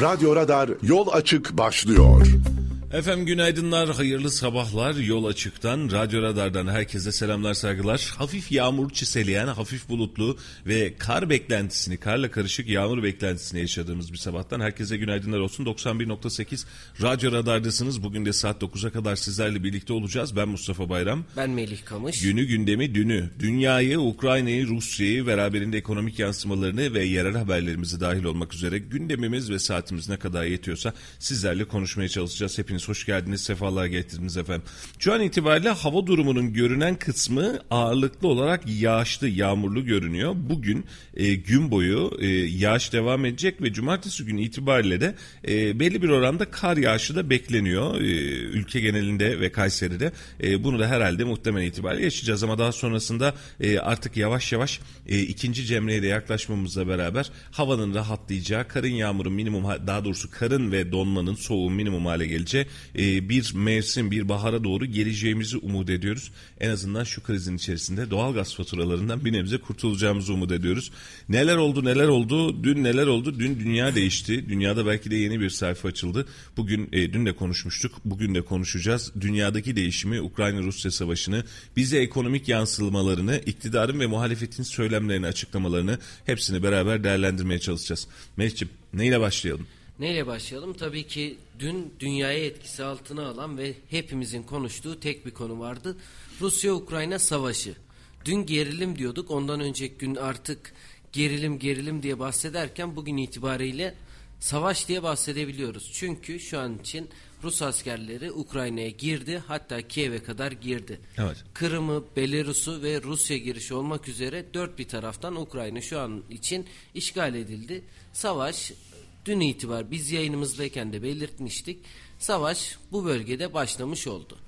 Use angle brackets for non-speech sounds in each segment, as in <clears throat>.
Radyo Radar Yol Açık başlıyor. Efendim günaydınlar, hayırlı sabahlar. Yol Açık'tan, Radyo Radar'dan herkese selamlar, saygılar. Hafif yağmur çiseleyen, hafif bulutlu ve kar beklentisini, karla karışık yağmur beklentisini yaşadığımız bir sabahtan herkese günaydınlar olsun. 91.8 Radyo Radar'dasınız. Bugün de saat 9'a kadar sizlerle birlikte olacağız. Ben Mustafa Bayram. Ben Melih Kamış. Günü gündemi dünü. Dünyayı, Ukrayna'yı, Rusya'yı, beraberinde ekonomik yansımalarını ve yerel haberlerimizi dahil olmak üzere gündemimiz ve saatimiz ne kadar yetiyorsa sizlerle konuşmaya çalışacağız. Hepiniz Hepiniz hoş geldiniz, sefalar getirdiniz efendim. Şu an itibariyle hava durumunun görünen kısmı ağırlıklı olarak yağışlı, yağmurlu görünüyor. Bugün e, gün boyu e, yağış devam edecek ve cumartesi günü itibariyle de e, belli bir oranda kar yağışı da bekleniyor. E, ülke genelinde ve Kayseri'de. E, bunu da herhalde muhtemel itibariyle yaşayacağız ama daha sonrasında e, artık yavaş yavaş e, ikinci cemreye de yaklaşmamızla beraber havanın rahatlayacağı, karın yağmurun minimum daha doğrusu karın ve donmanın soğuğun minimum hale geleceği e, bir mevsim, bir bahara doğru geleceğimizi umut ediyoruz. En azından şu krizin içerisinde doğal gaz faturalarından bir nebze kurtulacağımızı umut ediyoruz. Neler oldu neler oldu, dün neler oldu, dün dünya değişti. Dünyada belki de yeni bir sayfa açıldı. Bugün, e, dün de konuşmuştuk, bugün de konuşacağız. Dünyadaki değişimi, Ukrayna-Rusya savaşını, bize ekonomik yansımalarını, iktidarın ve muhalefetin söylemlerini, açıklamalarını hepsini beraber değerlendirmeye çalışacağız. Mehmetciğim neyle başlayalım? Neyle başlayalım? Tabii ki dün dünyayı etkisi altına alan ve hepimizin konuştuğu tek bir konu vardı. Rusya-Ukrayna savaşı. Dün gerilim diyorduk. Ondan önceki gün artık gerilim gerilim diye bahsederken bugün itibariyle savaş diye bahsedebiliyoruz. Çünkü şu an için Rus askerleri Ukrayna'ya girdi hatta Kiev'e kadar girdi. Evet. Kırım'ı, Belarus'u ve Rusya girişi olmak üzere dört bir taraftan Ukrayna şu an için işgal edildi. Savaş dün itibar biz yayınımızdayken de belirtmiştik. Savaş bu bölgede başlamış oldu.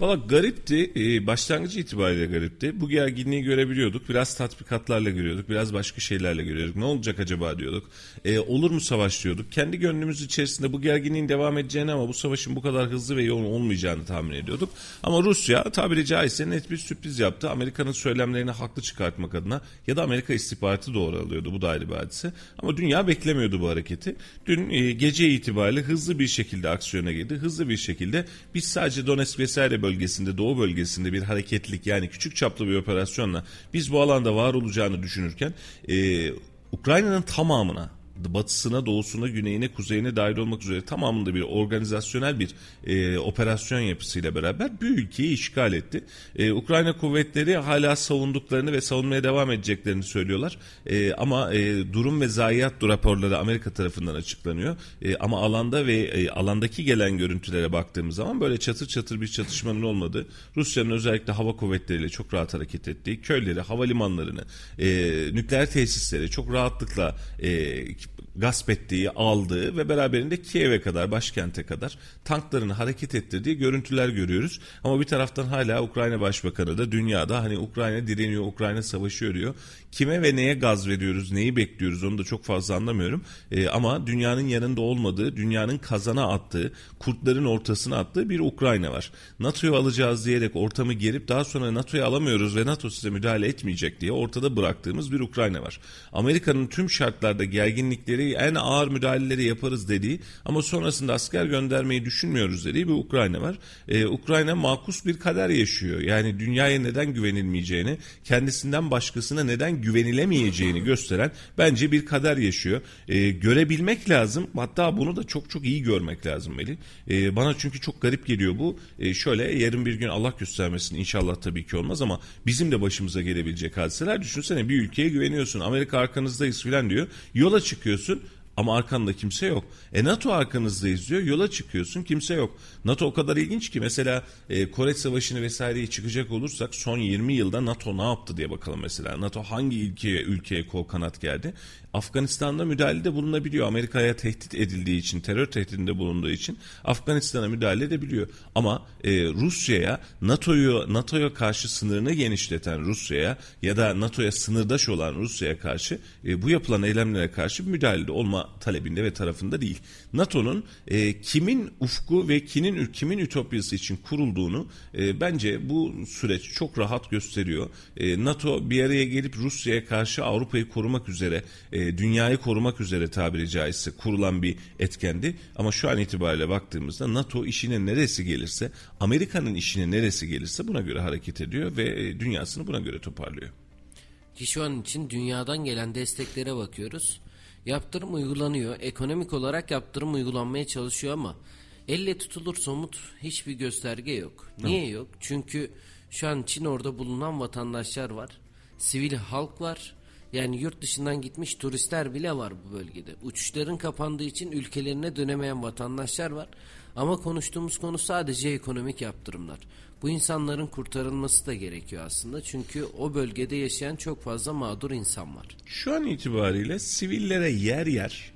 Valla garipti. Ee, başlangıcı itibariyle garipti. Bu gerginliği görebiliyorduk. Biraz tatbikatlarla görüyorduk. Biraz başka şeylerle görüyorduk. Ne olacak acaba diyorduk. Ee, olur mu savaş diyorduk. Kendi gönlümüz içerisinde bu gerginliğin devam edeceğini ama bu savaşın bu kadar hızlı ve yoğun olmayacağını tahmin ediyorduk. Ama Rusya tabiri caizse net bir sürpriz yaptı. Amerika'nın söylemlerini haklı çıkartmak adına ya da Amerika istihbaratı doğru alıyordu. Bu da ayrı bir hadise. Ama dünya beklemiyordu bu hareketi. Dün e, gece itibariyle hızlı bir şekilde aksiyona girdi. Hızlı bir şekilde biz sadece Donetsk vesaire bölgesinde, Doğu bölgesinde bir hareketlik yani küçük çaplı bir operasyonla biz bu alanda var olacağını düşünürken e, Ukrayna'nın tamamına batısına, doğusuna, güneyine, kuzeyine dahil olmak üzere tamamında bir organizasyonel bir e, operasyon yapısıyla beraber bir ülkeyi işgal etti. E, Ukrayna kuvvetleri hala savunduklarını ve savunmaya devam edeceklerini söylüyorlar. E, ama e, durum ve zayiat raporları Amerika tarafından açıklanıyor. E, ama alanda ve e, alandaki gelen görüntülere baktığımız zaman böyle çatır çatır bir çatışmanın olmadığı, Rusya'nın özellikle hava kuvvetleriyle çok rahat hareket ettiği, köyleri, havalimanlarını, e, nükleer tesisleri çok rahatlıkla e, gasp ettiği, aldığı ve beraberinde Kiev'e kadar, başkente kadar tanklarını hareket ettirdiği görüntüler görüyoruz. Ama bir taraftan hala Ukrayna Başbakanı da dünyada hani Ukrayna direniyor, Ukrayna savaşıyor diyor. Kime ve neye gaz veriyoruz, neyi bekliyoruz onu da çok fazla anlamıyorum. E, ama dünyanın yanında olmadığı, dünyanın kazana attığı, kurtların ortasına attığı bir Ukrayna var. NATO'yu alacağız diyerek ortamı gerip daha sonra NATO'yu alamıyoruz ve NATO size müdahale etmeyecek diye ortada bıraktığımız bir Ukrayna var. Amerika'nın tüm şartlarda gerginlikleri en ağır müdahaleleri yaparız dediği ama sonrasında asker göndermeyi düşünmüyoruz dediği bir Ukrayna var. Ee, Ukrayna makus bir kader yaşıyor. Yani dünyaya neden güvenilmeyeceğini, kendisinden başkasına neden güvenilemeyeceğini gösteren bence bir kader yaşıyor. Ee, görebilmek lazım. Hatta bunu da çok çok iyi görmek lazım Melih. Ee, bana çünkü çok garip geliyor bu. Ee, şöyle yarın bir gün Allah göstermesin inşallah tabii ki olmaz ama bizim de başımıza gelebilecek hadiseler. Düşünsene bir ülkeye güveniyorsun. Amerika arkanızdayız filan diyor. Yola çıkıyorsun ama arkanda kimse yok. E NATO arkanızda izliyor yola çıkıyorsun kimse yok. NATO o kadar ilginç ki mesela e, Kore Savaşı'nı vesaireyi çıkacak olursak son 20 yılda NATO ne yaptı diye bakalım mesela. NATO hangi ülkeye, ülkeye kol kanat geldi? Afganistan'da müdahalede bulunabiliyor. Amerika'ya tehdit edildiği için, terör tehdidinde bulunduğu için Afganistan'a müdahale edebiliyor. Ama e, Rusya'ya, NATO'yu NATO'ya karşı sınırını genişleten Rusya'ya ya da NATO'ya sınırdaş olan Rusya'ya karşı e, bu yapılan eylemlere karşı müdahalede olma talebinde ve tarafında değil. NATO'nun e, kimin ufku ve kimin kimin ütopyası için kurulduğunu e, bence bu süreç çok rahat gösteriyor. E, NATO bir araya gelip Rusya'ya karşı Avrupa'yı korumak üzere, e, dünyayı korumak üzere tabiri caizse kurulan bir etkendi. Ama şu an itibariyle baktığımızda NATO işine neresi gelirse, Amerika'nın işine neresi gelirse buna göre hareket ediyor ve e, dünyasını buna göre toparlıyor. Ki şu an için dünyadan gelen desteklere bakıyoruz. Yaptırım uygulanıyor. Ekonomik olarak yaptırım uygulanmaya çalışıyor ama elle tutulur somut hiçbir gösterge yok. Niye yok? Çünkü şu an Çin orada bulunan vatandaşlar var. Sivil halk var. Yani yurt dışından gitmiş turistler bile var bu bölgede. Uçuşların kapandığı için ülkelerine dönemeyen vatandaşlar var. Ama konuştuğumuz konu sadece ekonomik yaptırımlar. Bu insanların kurtarılması da gerekiyor aslında. Çünkü o bölgede yaşayan çok fazla mağdur insan var. Şu an itibariyle sivillere yer yer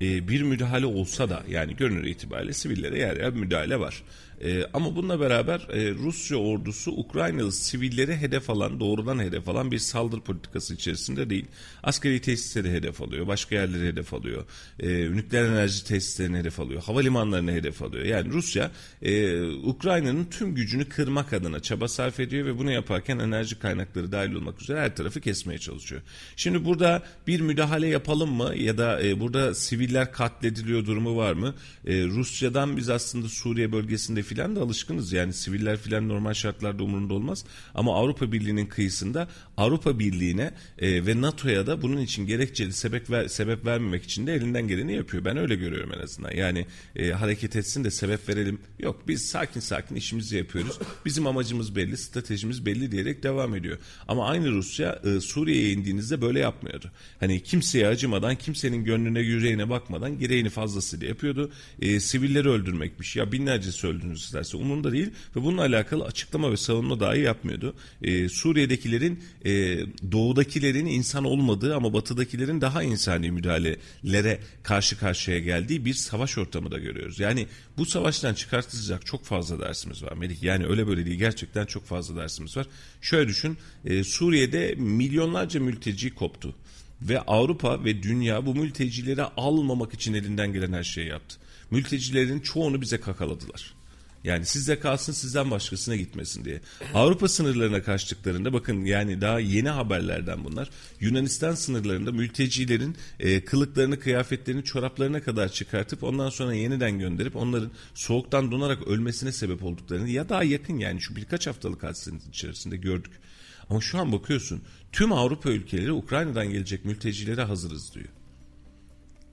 e, bir müdahale olsa da yani görünür itibariyle sivillere yer yer müdahale var. E, ama bununla beraber e, Rusya ordusu Ukraynalı sivilleri hedef alan, doğrudan hedef alan bir saldırı politikası içerisinde değil. Askeri tesisleri hedef alıyor, başka yerleri hedef alıyor, e, nükleer enerji tesislerini hedef alıyor, havalimanlarını hedef alıyor. Yani Rusya e, Ukrayna'nın tüm gücünü kırmak adına çaba sarf ediyor ve bunu yaparken enerji kaynakları dahil olmak üzere her tarafı kesmeye çalışıyor. Şimdi burada bir müdahale yapalım mı ya da e, burada siviller katlediliyor durumu var mı? E, Rusya'dan biz aslında Suriye bölgesinde filan da alışkınız. Yani siviller filan normal şartlarda umurunda olmaz. Ama Avrupa Birliği'nin kıyısında Avrupa Birliği'ne e, ve NATO'ya da bunun için gerekçeli sebep ver, sebep vermemek için de elinden geleni yapıyor. Ben öyle görüyorum en azından. Yani e, hareket etsin de sebep verelim. Yok biz sakin sakin işimizi yapıyoruz. Bizim amacımız belli, stratejimiz belli diyerek devam ediyor. Ama aynı Rusya e, Suriye'ye indiğinizde böyle yapmıyordu. Hani kimseye acımadan, kimsenin gönlüne yüreğine bakmadan gereğini fazlasıyla yapıyordu. E, sivilleri öldürmekmiş. Ya binlercesi öldünüz isterse umurunda değil ve bununla alakalı açıklama ve savunma dahi yapmıyordu. E, Suriye'dekilerin e, doğudakilerin insan olmadığı ama batıdakilerin daha insani müdahalelere karşı karşıya geldiği bir savaş ortamı da görüyoruz. Yani bu savaştan çıkartılacak çok fazla dersimiz var Melih. Yani öyle böyle değil gerçekten çok fazla dersimiz var. Şöyle düşün e, Suriye'de milyonlarca mülteci koptu. Ve Avrupa ve dünya bu mültecileri almamak için elinden gelen her şeyi yaptı. Mültecilerin çoğunu bize kakaladılar. Yani sizde kalsın sizden başkasına gitmesin diye. Avrupa sınırlarına kaçtıklarında bakın yani daha yeni haberlerden bunlar. Yunanistan sınırlarında mültecilerin e, kılıklarını, kıyafetlerini, çoraplarına kadar çıkartıp ondan sonra yeniden gönderip onların soğuktan donarak ölmesine sebep olduklarını ya daha yakın yani şu birkaç haftalık hadisenin içerisinde gördük. Ama şu an bakıyorsun tüm Avrupa ülkeleri Ukrayna'dan gelecek mültecilere hazırız diyor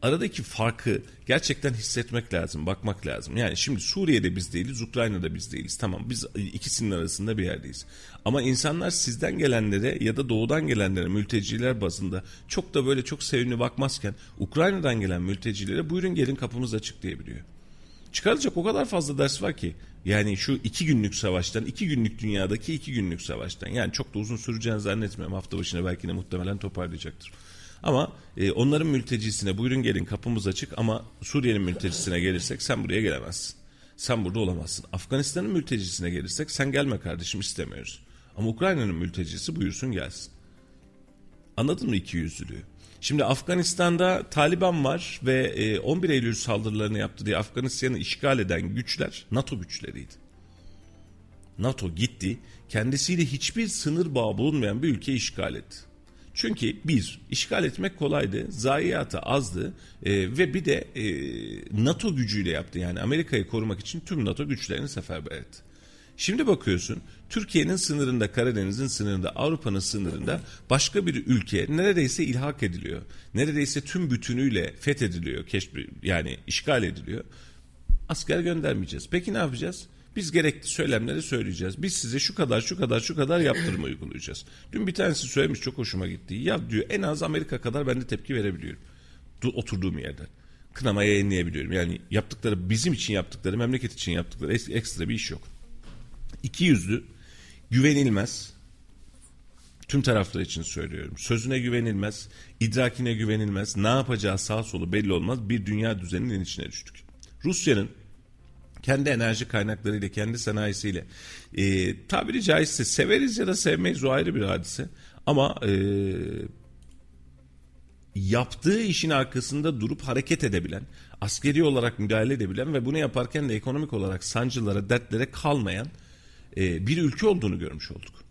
aradaki farkı gerçekten hissetmek lazım, bakmak lazım. Yani şimdi Suriye'de biz değiliz, Ukrayna'da biz değiliz. Tamam biz ikisinin arasında bir yerdeyiz. Ama insanlar sizden gelenlere ya da doğudan gelenlere mülteciler bazında çok da böyle çok sevimli bakmazken Ukrayna'dan gelen mültecilere buyurun gelin kapımız açık diyebiliyor. Çıkarılacak o kadar fazla ders var ki. Yani şu iki günlük savaştan, iki günlük dünyadaki iki günlük savaştan. Yani çok da uzun süreceğini zannetmiyorum. Hafta başına belki de muhtemelen toparlayacaktır. Ama e, onların mültecisine buyurun gelin kapımız açık ama Suriye'nin mültecisine gelirsek sen buraya gelemezsin. Sen burada olamazsın. Afganistan'ın mültecisine gelirsek sen gelme kardeşim istemiyoruz. Ama Ukrayna'nın mültecisi buyursun gelsin. Anladın mı iki yüzlülüğü? Şimdi Afganistan'da Taliban var ve 11 e, Eylül saldırılarını yaptı diye Afganistan'ı işgal eden güçler NATO güçleriydi. NATO gitti kendisiyle hiçbir sınır bağı bulunmayan bir ülke işgal etti. Çünkü bir, işgal etmek kolaydı, zayiatı azdı e, ve bir de e, NATO gücüyle yaptı. Yani Amerika'yı korumak için tüm NATO güçlerini seferber etti. Şimdi bakıyorsun Türkiye'nin sınırında, Karadeniz'in sınırında, Avrupa'nın sınırında başka bir ülke neredeyse ilhak ediliyor. Neredeyse tüm bütünüyle fethediliyor, keşfi, yani işgal ediliyor. Asker göndermeyeceğiz. Peki ne yapacağız? Biz gerekli söylemleri söyleyeceğiz. Biz size şu kadar şu kadar şu kadar yaptırım uygulayacağız. Dün bir tanesi söylemiş çok hoşuma gitti. Ya diyor en az Amerika kadar ben de tepki verebiliyorum. Oturduğum yerden. Kınama yayınlayabiliyorum. Yani yaptıkları bizim için yaptıkları memleket için yaptıkları ekstra bir iş yok. İki yüzlü güvenilmez tüm taraflar için söylüyorum. Sözüne güvenilmez, idrakine güvenilmez, ne yapacağı sağ solu belli olmaz bir dünya düzeninin içine düştük. Rusya'nın kendi enerji kaynaklarıyla, kendi sanayisiyle. E, tabiri caizse severiz ya da sevmeyiz o ayrı bir hadise. Ama e, yaptığı işin arkasında durup hareket edebilen, askeri olarak müdahale edebilen ve bunu yaparken de ekonomik olarak sancılara, dertlere kalmayan e, bir ülke olduğunu görmüş olduk.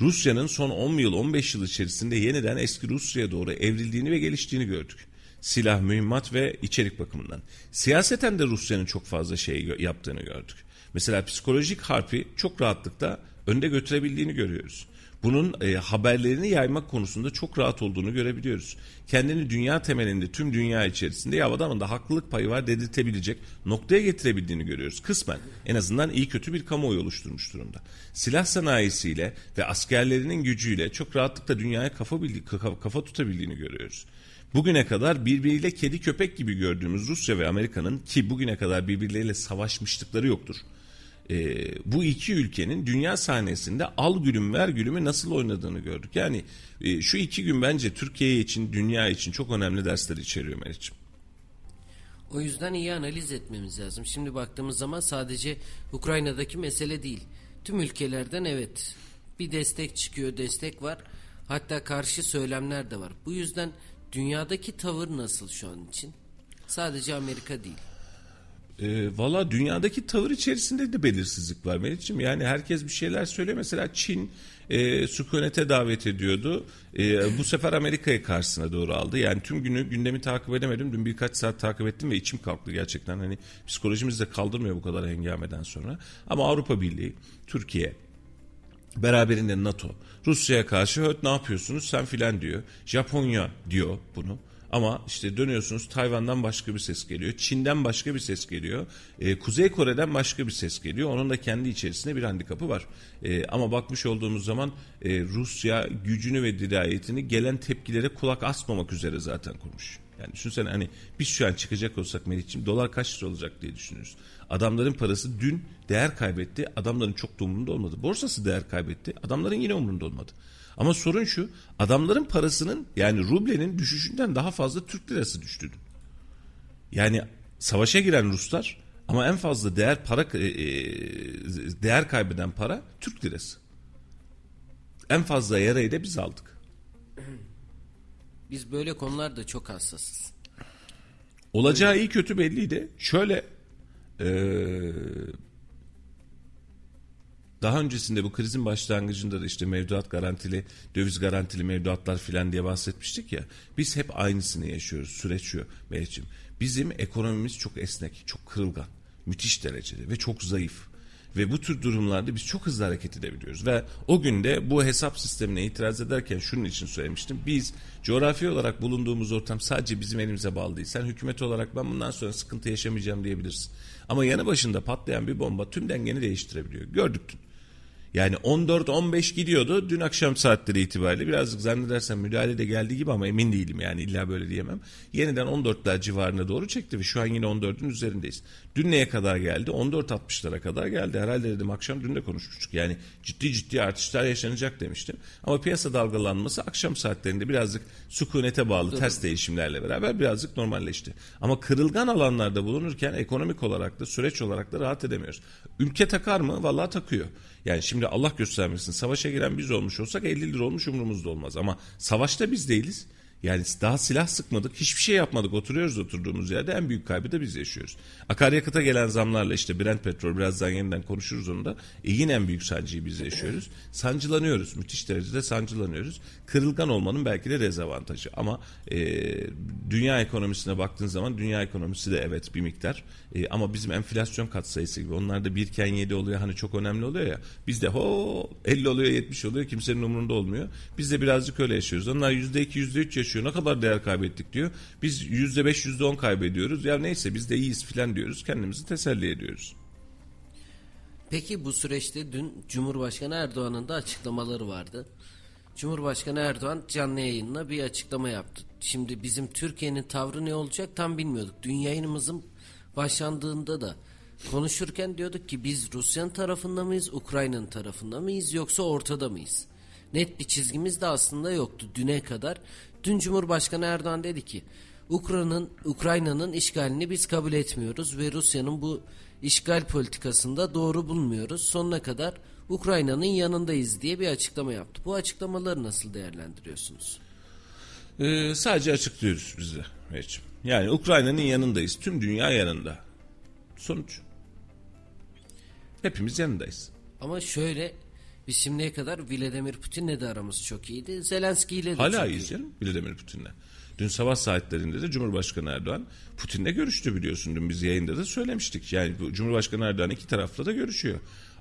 Rusya'nın son 10 yıl 15 yıl içerisinde yeniden eski Rusya'ya doğru evrildiğini ve geliştiğini gördük. Silah, mühimmat ve içerik bakımından. Siyaseten de Rusya'nın çok fazla şey yaptığını gördük. Mesela psikolojik harpi çok rahatlıkla önde götürebildiğini görüyoruz. Bunun e, haberlerini yaymak konusunda çok rahat olduğunu görebiliyoruz. Kendini dünya temelinde tüm dünya içerisinde ya adamın da haklılık payı var dedirtebilecek noktaya getirebildiğini görüyoruz. Kısmen en azından iyi kötü bir kamuoyu oluşturmuş durumda. Silah sanayisiyle ve askerlerinin gücüyle çok rahatlıkla dünyaya kafa, bildi, kafa, kafa tutabildiğini görüyoruz. Bugüne kadar birbiriyle kedi köpek gibi gördüğümüz Rusya ve Amerika'nın ki bugüne kadar birbirleriyle savaşmışlıkları yoktur e, bu iki ülkenin dünya sahnesinde al gülüm ver gülümü nasıl oynadığını gördük. Yani e, şu iki gün bence Türkiye için, dünya için çok önemli dersler içeriyor Meriç'im. O yüzden iyi analiz etmemiz lazım. Şimdi baktığımız zaman sadece Ukrayna'daki mesele değil. Tüm ülkelerden evet bir destek çıkıyor, destek var. Hatta karşı söylemler de var. Bu yüzden dünyadaki tavır nasıl şu an için? Sadece Amerika değil. E, Valla dünyadaki tavır içerisinde de belirsizlik var Melih'ciğim. Yani herkes bir şeyler söylüyor. Mesela Çin e, sükunete davet ediyordu. E, bu sefer Amerika'yı karşısına doğru aldı. Yani tüm günü gündemi takip edemedim. Dün birkaç saat takip ettim ve içim kalktı gerçekten. Hani psikolojimiz de kaldırmıyor bu kadar hengameden sonra. Ama Avrupa Birliği, Türkiye, beraberinde NATO, Rusya'ya karşı höt ne yapıyorsunuz sen filan diyor. Japonya diyor bunu. Ama işte dönüyorsunuz Tayvan'dan başka bir ses geliyor. Çin'den başka bir ses geliyor. E, Kuzey Kore'den başka bir ses geliyor. Onun da kendi içerisinde bir handikapı var. E, ama bakmış olduğumuz zaman e, Rusya gücünü ve dirayetini gelen tepkilere kulak asmamak üzere zaten kurmuş. Yani düşünsene hani biz şu an çıkacak olsak Melih'ciğim dolar kaç lira olacak diye düşünürüz. Adamların parası dün değer kaybetti. Adamların çok da umurunda olmadı. Borsası değer kaybetti. Adamların yine umurunda olmadı. Ama sorun şu adamların parasının yani rublenin düşüşünden daha fazla Türk lirası düştü. Yani savaşa giren Ruslar ama en fazla değer para e, e, değer kaybeden para Türk lirası. En fazla yarayı da biz aldık. Biz böyle konularda çok hassasız. Olacağı iyi kötü belliydi. Şöyle ee, daha öncesinde bu krizin başlangıcında da işte mevduat garantili, döviz garantili mevduatlar filan diye bahsetmiştik ya. Biz hep aynısını yaşıyoruz. Süreç şu Melih'ciğim. Bizim ekonomimiz çok esnek, çok kırılgan. Müthiş derecede ve çok zayıf. Ve bu tür durumlarda biz çok hızlı hareket edebiliyoruz. Ve o günde bu hesap sistemine itiraz ederken şunun için söylemiştim. Biz coğrafi olarak bulunduğumuz ortam sadece bizim elimize bağlı değil. Sen hükümet olarak ben bundan sonra sıkıntı yaşamayacağım diyebilirsin. Ama yanı başında patlayan bir bomba tüm dengeni değiştirebiliyor. Gördük. Yani 14-15 gidiyordu. Dün akşam saatleri itibariyle birazcık zannedersem müdahale de geldiği gibi ama emin değilim yani illa böyle diyemem. Yeniden 14'ler civarına doğru çekti ve şu an yine 14'ün üzerindeyiz. Dün neye kadar geldi? 14.60'lara kadar geldi. Herhalde dedim akşam dün de konuşmuştuk. Yani ciddi ciddi artışlar yaşanacak demiştim. Ama piyasa dalgalanması akşam saatlerinde birazcık sükunete bağlı ters değişimlerle beraber birazcık normalleşti. Ama kırılgan alanlarda bulunurken ekonomik olarak da süreç olarak da rahat edemiyoruz. Ülke takar mı? Vallahi takıyor. Yani şimdi Allah göstermesin savaşa giren biz olmuş olsak 50 lira olmuş umurumuzda olmaz. Ama savaşta biz değiliz. Yani daha silah sıkmadık, hiçbir şey yapmadık. Oturuyoruz oturduğumuz yerde en büyük kaybı da biz yaşıyoruz. Akaryakıta gelen zamlarla işte Brent petrol birazdan yeniden konuşuruz onu da. E yine en büyük sancıyı biz yaşıyoruz. Sancılanıyoruz. Müthiş derecede sancılanıyoruz. Kırılgan olmanın belki de dezavantajı. Ama e, dünya ekonomisine baktığın zaman dünya ekonomisi de evet bir miktar. E, ama bizim enflasyon katsayısı gibi. Onlar da birken 7 oluyor. Hani çok önemli oluyor ya. Bizde ho 50 oluyor 70 oluyor. Kimsenin umurunda olmuyor. Biz de birazcık öyle yaşıyoruz. Onlar %2 %3 yaşıyor yaşıyor. Ne kadar değer kaybettik diyor. Biz yüzde beş yüzde on kaybediyoruz. Ya neyse biz de iyiyiz filan diyoruz. Kendimizi teselli ediyoruz. Peki bu süreçte dün Cumhurbaşkanı Erdoğan'ın da açıklamaları vardı. Cumhurbaşkanı Erdoğan canlı yayınla bir açıklama yaptı. Şimdi bizim Türkiye'nin tavrı ne olacak tam bilmiyorduk. Dün yayınımızın başlandığında da konuşurken diyorduk ki biz Rusya'nın tarafında mıyız, Ukrayna'nın tarafında mıyız yoksa ortada mıyız? Net bir çizgimiz de aslında yoktu düne kadar. Dün Cumhurbaşkanı Erdoğan dedi ki Ukrayna'nın Ukrayna'nın işgalini biz kabul etmiyoruz ve Rusya'nın bu işgal politikasında doğru bulmuyoruz. Sonuna kadar Ukrayna'nın yanındayız diye bir açıklama yaptı. Bu açıklamaları nasıl değerlendiriyorsunuz? Ee, sadece açıklıyoruz biz de. Yani Ukrayna'nın yanındayız. Tüm dünya yanında. Sonuç. Hepimiz yanındayız. Ama şöyle biz şimdiye kadar Vladimir Putin'le de aramız çok iyiydi. Zelenski ile de Hala çok iyiyiz iyi. canım Vladimir Putin'le. Dün sabah saatlerinde de Cumhurbaşkanı Erdoğan Putin'le görüştü biliyorsun. Dün biz yayında da söylemiştik. Yani Cumhurbaşkanı Erdoğan iki tarafla da görüşüyor.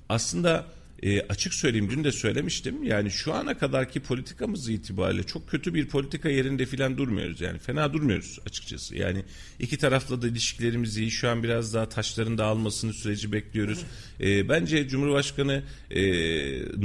Aslında e, açık söyleyeyim dün de söylemiştim. Yani şu ana kadarki politikamız itibariyle çok kötü bir politika yerinde filan durmuyoruz. Yani fena durmuyoruz açıkçası. Yani iki tarafla da ilişkilerimiz iyi. Şu an biraz daha taşların dağılmasını süreci bekliyoruz. E, bence Cumhurbaşkanı e,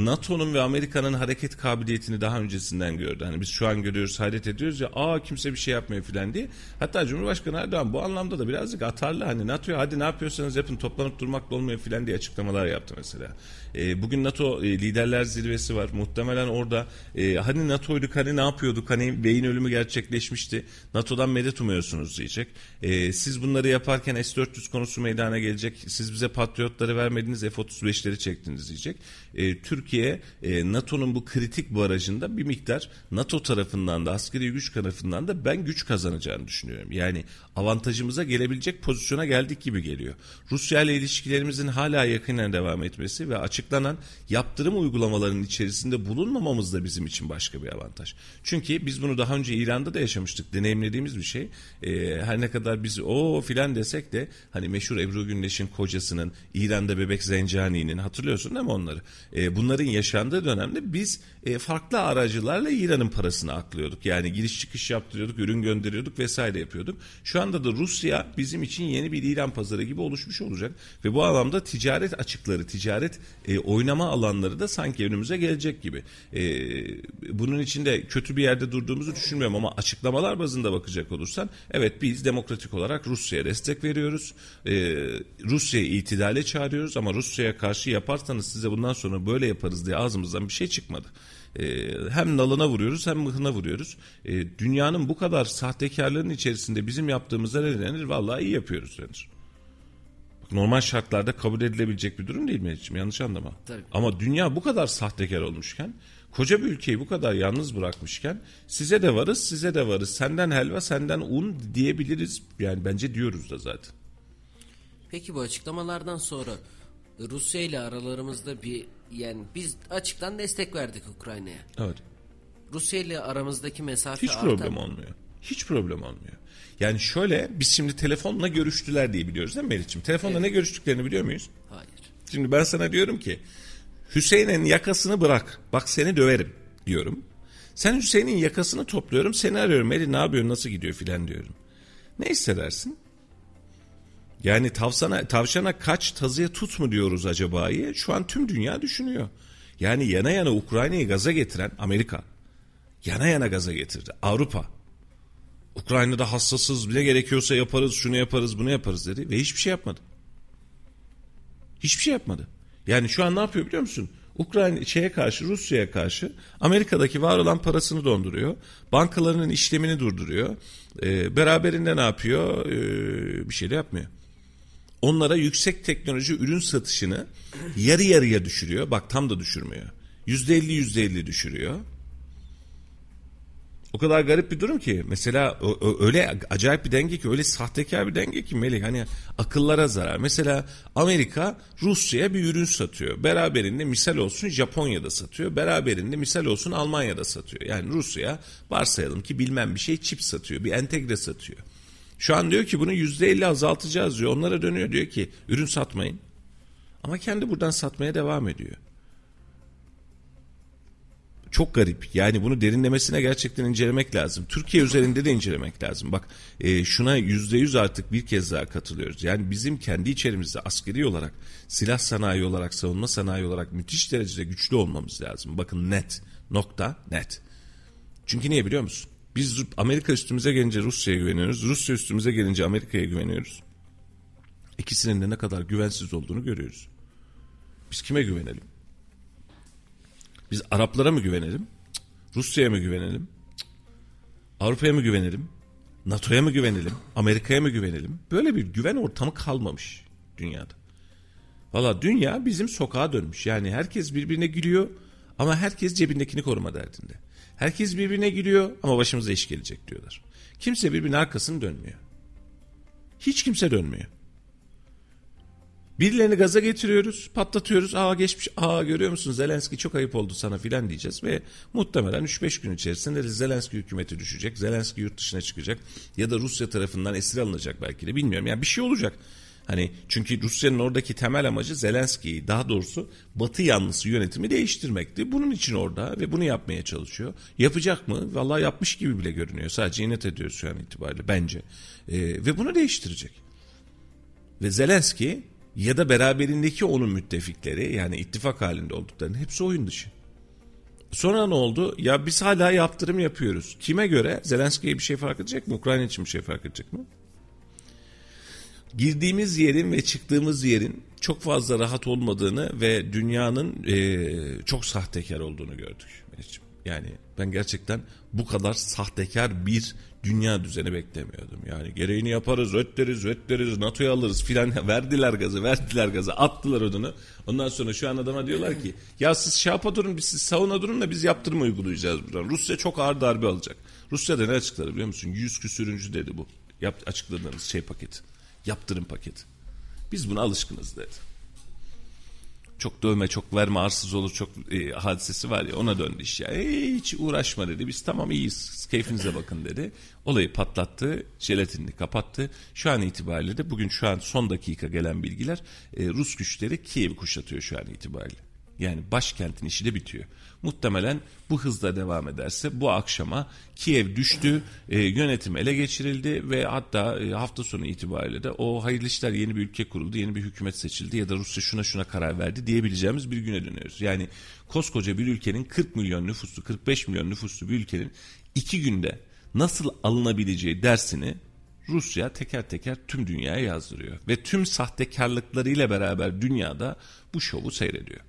NATO'nun ve Amerika'nın hareket kabiliyetini daha öncesinden gördü. Hani biz şu an görüyoruz, hayret ediyoruz ya aa kimse bir şey yapmıyor filan diye. Hatta Cumhurbaşkanı Erdoğan bu anlamda da birazcık atarlı. Hani NATO'ya hadi ne yapıyorsanız yapın toplanıp durmakla olmuyor filan diye açıklamalar yaptı mesela. E, bugün NATO e, liderler zirvesi var. Muhtemelen orada e, hani NATO'yduk hani ne yapıyorduk hani beyin ölümü gerçekleşmişti. NATO'dan medet umuyorsunuz diyecek. E, siz bunları yaparken S-400 konusu meydana gelecek. Siz bize patriotları vermediniz F-35'leri çektiniz diyecek. E, Türkiye e, NATO'nun bu kritik barajında bir miktar NATO tarafından da askeri güç tarafından da ben güç kazanacağını düşünüyorum. Yani avantajımıza gelebilecek pozisyona geldik gibi geliyor. Rusya ile ilişkilerimizin hala yakinen devam etmesi ve açıklanan yaptırım uygulamalarının içerisinde bulunmamamız da bizim için başka bir avantaj. Çünkü biz bunu daha önce İran'da da yaşamıştık, deneyimlediğimiz bir şey. Ee, her ne kadar biz o filan desek de hani meşhur Ebru Gündeş'in kocasının İran'da bebek Zencani'nin hatırlıyorsun değil mi onları? Ee, bunların yaşandığı dönemde biz e, farklı aracılarla İran'ın parasını aklıyorduk. Yani giriş çıkış yaptırıyorduk, ürün gönderiyorduk vesaire yapıyorduk. Şu anda da Rusya bizim için yeni bir İran pazarı gibi oluşmuş olacak ve bu anlamda ticaret açıkları, ticaret e, oynama alanları da sanki önümüze gelecek gibi. E, bunun içinde kötü bir yerde durduğumuzu düşünmüyorum ama açıklamalar bazında bakacak olursan evet biz demokratik olarak Rusya'ya destek veriyoruz. E, Rusya'yı itidale çağırıyoruz ama Rusya'ya karşı yaparsanız size bundan sonra böyle yaparız diye ağzımızdan bir şey çıkmadı. E, hem nalına vuruyoruz hem mıhına vuruyoruz. E, dünyanın bu kadar sahtekarlığın içerisinde bizim yaptığımızda ne denir? Vallahi iyi yapıyoruz denir. Bak, normal şartlarda kabul edilebilecek bir durum değil Meriç'ciğim yanlış anlama. Tabii. Ama dünya bu kadar sahtekar olmuşken koca bir ülkeyi bu kadar yalnız bırakmışken size de varız size de varız senden helva senden un diyebiliriz yani bence diyoruz da zaten. Peki bu açıklamalardan sonra Rusya ile aralarımızda bir yani biz açıktan destek verdik Ukrayna'ya. Evet. Rusya ile aramızdaki mesafe Hiç artan- problem olmuyor. Hiç problem olmuyor. Yani şöyle biz şimdi telefonla görüştüler diye biliyoruz değil mi Meriç'ciğim? Telefonla ne görüştüklerini biliyor muyuz? Hayır. Şimdi ben sana diyorum ki Hüseyin'in yakasını bırak. Bak seni döverim diyorum. Sen Hüseyin'in yakasını topluyorum. Seni arıyorum. Eli ne yapıyorsun nasıl gidiyor filan diyorum. Ne hissedersin? Yani tavsana, tavşana kaç tazıya tut mu diyoruz acaba'yı şu an tüm dünya düşünüyor. Yani yana yana Ukrayna'yı gaza getiren Amerika. Yana yana gaza getirdi. Avrupa. Ukrayna'da hassasız bile gerekiyorsa yaparız şunu yaparız bunu yaparız dedi ve hiçbir şey yapmadı. Hiçbir şey yapmadı. Yani şu an ne yapıyor biliyor musun? Ukrayna şeye karşı Rusya'ya karşı Amerika'daki var olan parasını donduruyor. Bankalarının işlemini durduruyor. Ee, beraberinde ne yapıyor? Ee, bir şey de yapmıyor. Onlara yüksek teknoloji ürün satışını yarı yarıya düşürüyor. Bak tam da düşürmüyor. Yüzde elli yüzde elli düşürüyor. O kadar garip bir durum ki mesela öyle acayip bir denge ki öyle sahtekar bir denge ki Melih hani akıllara zarar. Mesela Amerika Rusya'ya bir ürün satıyor. Beraberinde misal olsun Japonya'da satıyor. Beraberinde misal olsun Almanya'da satıyor. Yani Rusya varsayalım ki bilmem bir şey çip satıyor. Bir entegre satıyor. Şu an diyor ki bunu yüzde elli azaltacağız diyor. Onlara dönüyor diyor ki ürün satmayın. Ama kendi buradan satmaya devam ediyor. Çok garip. Yani bunu derinlemesine gerçekten incelemek lazım. Türkiye üzerinde de incelemek lazım. Bak e, şuna yüzde yüz artık bir kez daha katılıyoruz. Yani bizim kendi içerimizde askeri olarak, silah sanayi olarak, savunma sanayi olarak müthiş derecede güçlü olmamız lazım. Bakın net, nokta net. Çünkü niye biliyor musun? Biz Amerika üstümüze gelince Rusya'ya güveniyoruz. Rusya üstümüze gelince Amerika'ya güveniyoruz. İkisinin de ne kadar güvensiz olduğunu görüyoruz. Biz kime güvenelim? Biz Araplara mı güvenelim? Rusya'ya mı güvenelim? Avrupa'ya mı güvenelim? NATO'ya mı güvenelim? Amerika'ya mı güvenelim? Böyle bir güven ortamı kalmamış dünyada. Valla dünya bizim sokağa dönmüş. Yani herkes birbirine gülüyor ama herkes cebindekini koruma derdinde. Herkes birbirine giriyor ama başımıza iş gelecek diyorlar. Kimse birbirinin arkasını dönmüyor. Hiç kimse dönmüyor. Birilerini gaza getiriyoruz, patlatıyoruz. Aa geçmiş, aa görüyor musun Zelenski çok ayıp oldu sana filan diyeceğiz. Ve muhtemelen 3-5 gün içerisinde de Zelenski hükümeti düşecek. Zelenski yurt dışına çıkacak. Ya da Rusya tarafından esir alınacak belki de bilmiyorum. Yani bir şey olacak. Hani çünkü Rusya'nın oradaki temel amacı Zelenski'yi daha doğrusu Batı yanlısı yönetimi değiştirmekti. Bunun için orada ve bunu yapmaya çalışıyor. Yapacak mı? Vallahi yapmış gibi bile görünüyor. Sadece inat ediyoruz şu an itibariyle bence. Ee, ve bunu değiştirecek. Ve Zelenski ya da beraberindeki onun müttefikleri yani ittifak halinde olduklarının hepsi oyun dışı. Sonra ne oldu? Ya biz hala yaptırım yapıyoruz. Kime göre? Zelenski'ye bir şey fark edecek mi? Ukrayna için bir şey fark edecek mi? Girdiğimiz yerin ve çıktığımız yerin çok fazla rahat olmadığını ve dünyanın e, çok sahtekar olduğunu gördük. Yani ben gerçekten bu kadar sahtekar bir dünya düzeni beklemiyordum. Yani gereğini yaparız, ötleriz, ötleriz, NATO'ya alırız filan <laughs> verdiler gazı, verdiler gazı, attılar odunu. Ondan sonra şu an adama diyorlar ki ya siz şapa durun, biz siz savuna durun da biz yaptırma uygulayacağız buradan. Rusya çok ağır darbe alacak. Rusya da ne açıkladı biliyor musun? Yüz küsürüncü dedi bu. Yap, açıkladığınız şey paketi. Yaptırım paketi. Biz buna alışkınız dedi çok dövme çok verme arsız olur çok e, hadisesi var ya ona döndü iş ya. E, hiç uğraşma dedi biz tamam iyiyiz keyfinize bakın dedi. Olayı patlattı jelatinini kapattı. Şu an itibariyle de bugün şu an son dakika gelen bilgiler e, Rus güçleri Kiev'i kuşatıyor şu an itibariyle. Yani başkentin işi de bitiyor. Muhtemelen bu hızla devam ederse bu akşama Kiev düştü, e, yönetim ele geçirildi ve hatta e, hafta sonu itibariyle de o hayırlı işler yeni bir ülke kuruldu, yeni bir hükümet seçildi ya da Rusya şuna şuna karar verdi diyebileceğimiz bir güne dönüyoruz. Yani koskoca bir ülkenin 40 milyon nüfuslu, 45 milyon nüfuslu bir ülkenin iki günde nasıl alınabileceği dersini Rusya teker teker tüm dünyaya yazdırıyor. Ve tüm sahtekarlıklarıyla beraber dünyada bu şovu seyrediyor.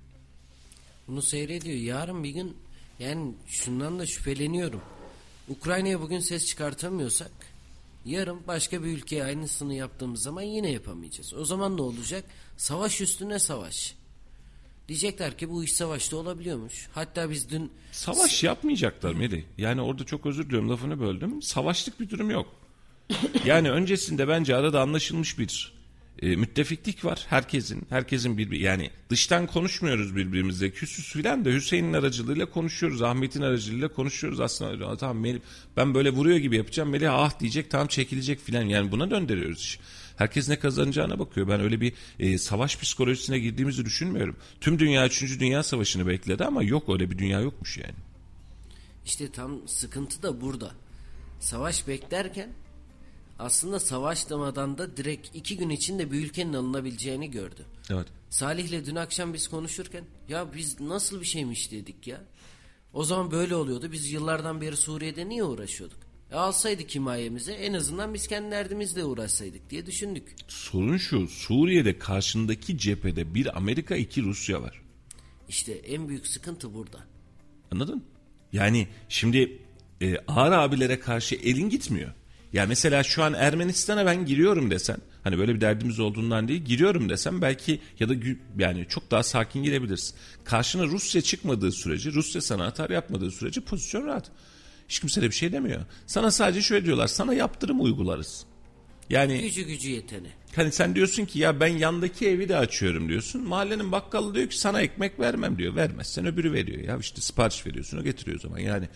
Bunu seyrediyor. Yarın bir gün yani şundan da şüpheleniyorum. Ukrayna'ya bugün ses çıkartamıyorsak yarın başka bir ülkeye aynısını yaptığımız zaman yine yapamayacağız. O zaman ne olacak? Savaş üstüne savaş. Diyecekler ki bu iş savaşta olabiliyormuş. Hatta biz dün... Savaş yapmayacaklar Melih. Yani orada çok özür diliyorum lafını böldüm. Savaşlık bir durum yok. Yani öncesinde bence arada anlaşılmış bir e, müttefiklik var herkesin. Herkesin bir yani dıştan konuşmuyoruz birbirimizle. Küsüs filan da Hüseyin'in aracılığıyla konuşuyoruz. Ahmet'in aracılığıyla konuşuyoruz aslında. Tamam Melih, ben böyle vuruyor gibi yapacağım. Melih ah diyecek tamam çekilecek filan. Yani buna döndürüyoruz iş. Herkes ne kazanacağına bakıyor. Ben öyle bir e, savaş psikolojisine girdiğimizi düşünmüyorum. Tüm dünya 3. Dünya Savaşı'nı bekledi ama yok öyle bir dünya yokmuş yani. İşte tam sıkıntı da burada. Savaş beklerken aslında savaşlamadan da direkt iki gün içinde bir ülkenin alınabileceğini gördü. Evet. Salih'le dün akşam biz konuşurken ya biz nasıl bir şeymiş dedik ya. O zaman böyle oluyordu. Biz yıllardan beri Suriye'de niye uğraşıyorduk? E alsaydık himayemize en azından biz kendi derdimizle uğraşsaydık diye düşündük. Sorun şu Suriye'de karşındaki cephede bir Amerika iki Rusya var. İşte en büyük sıkıntı burada. Anladın? Yani şimdi e, ağır abilere karşı elin gitmiyor. Ya mesela şu an Ermenistan'a ben giriyorum desen hani böyle bir derdimiz olduğundan değil giriyorum desem belki ya da yani çok daha sakin girebilirsin. Karşına Rusya çıkmadığı sürece Rusya sana atar yapmadığı sürece pozisyon rahat. Hiç kimse de bir şey demiyor. Sana sadece şöyle diyorlar sana yaptırım uygularız. Yani gücü gücü yetene. Hani sen diyorsun ki ya ben yandaki evi de açıyorum diyorsun. Mahallenin bakkalı diyor ki sana ekmek vermem diyor. Vermezsen öbürü veriyor. Ya işte sipariş veriyorsun o getiriyor o zaman. Yani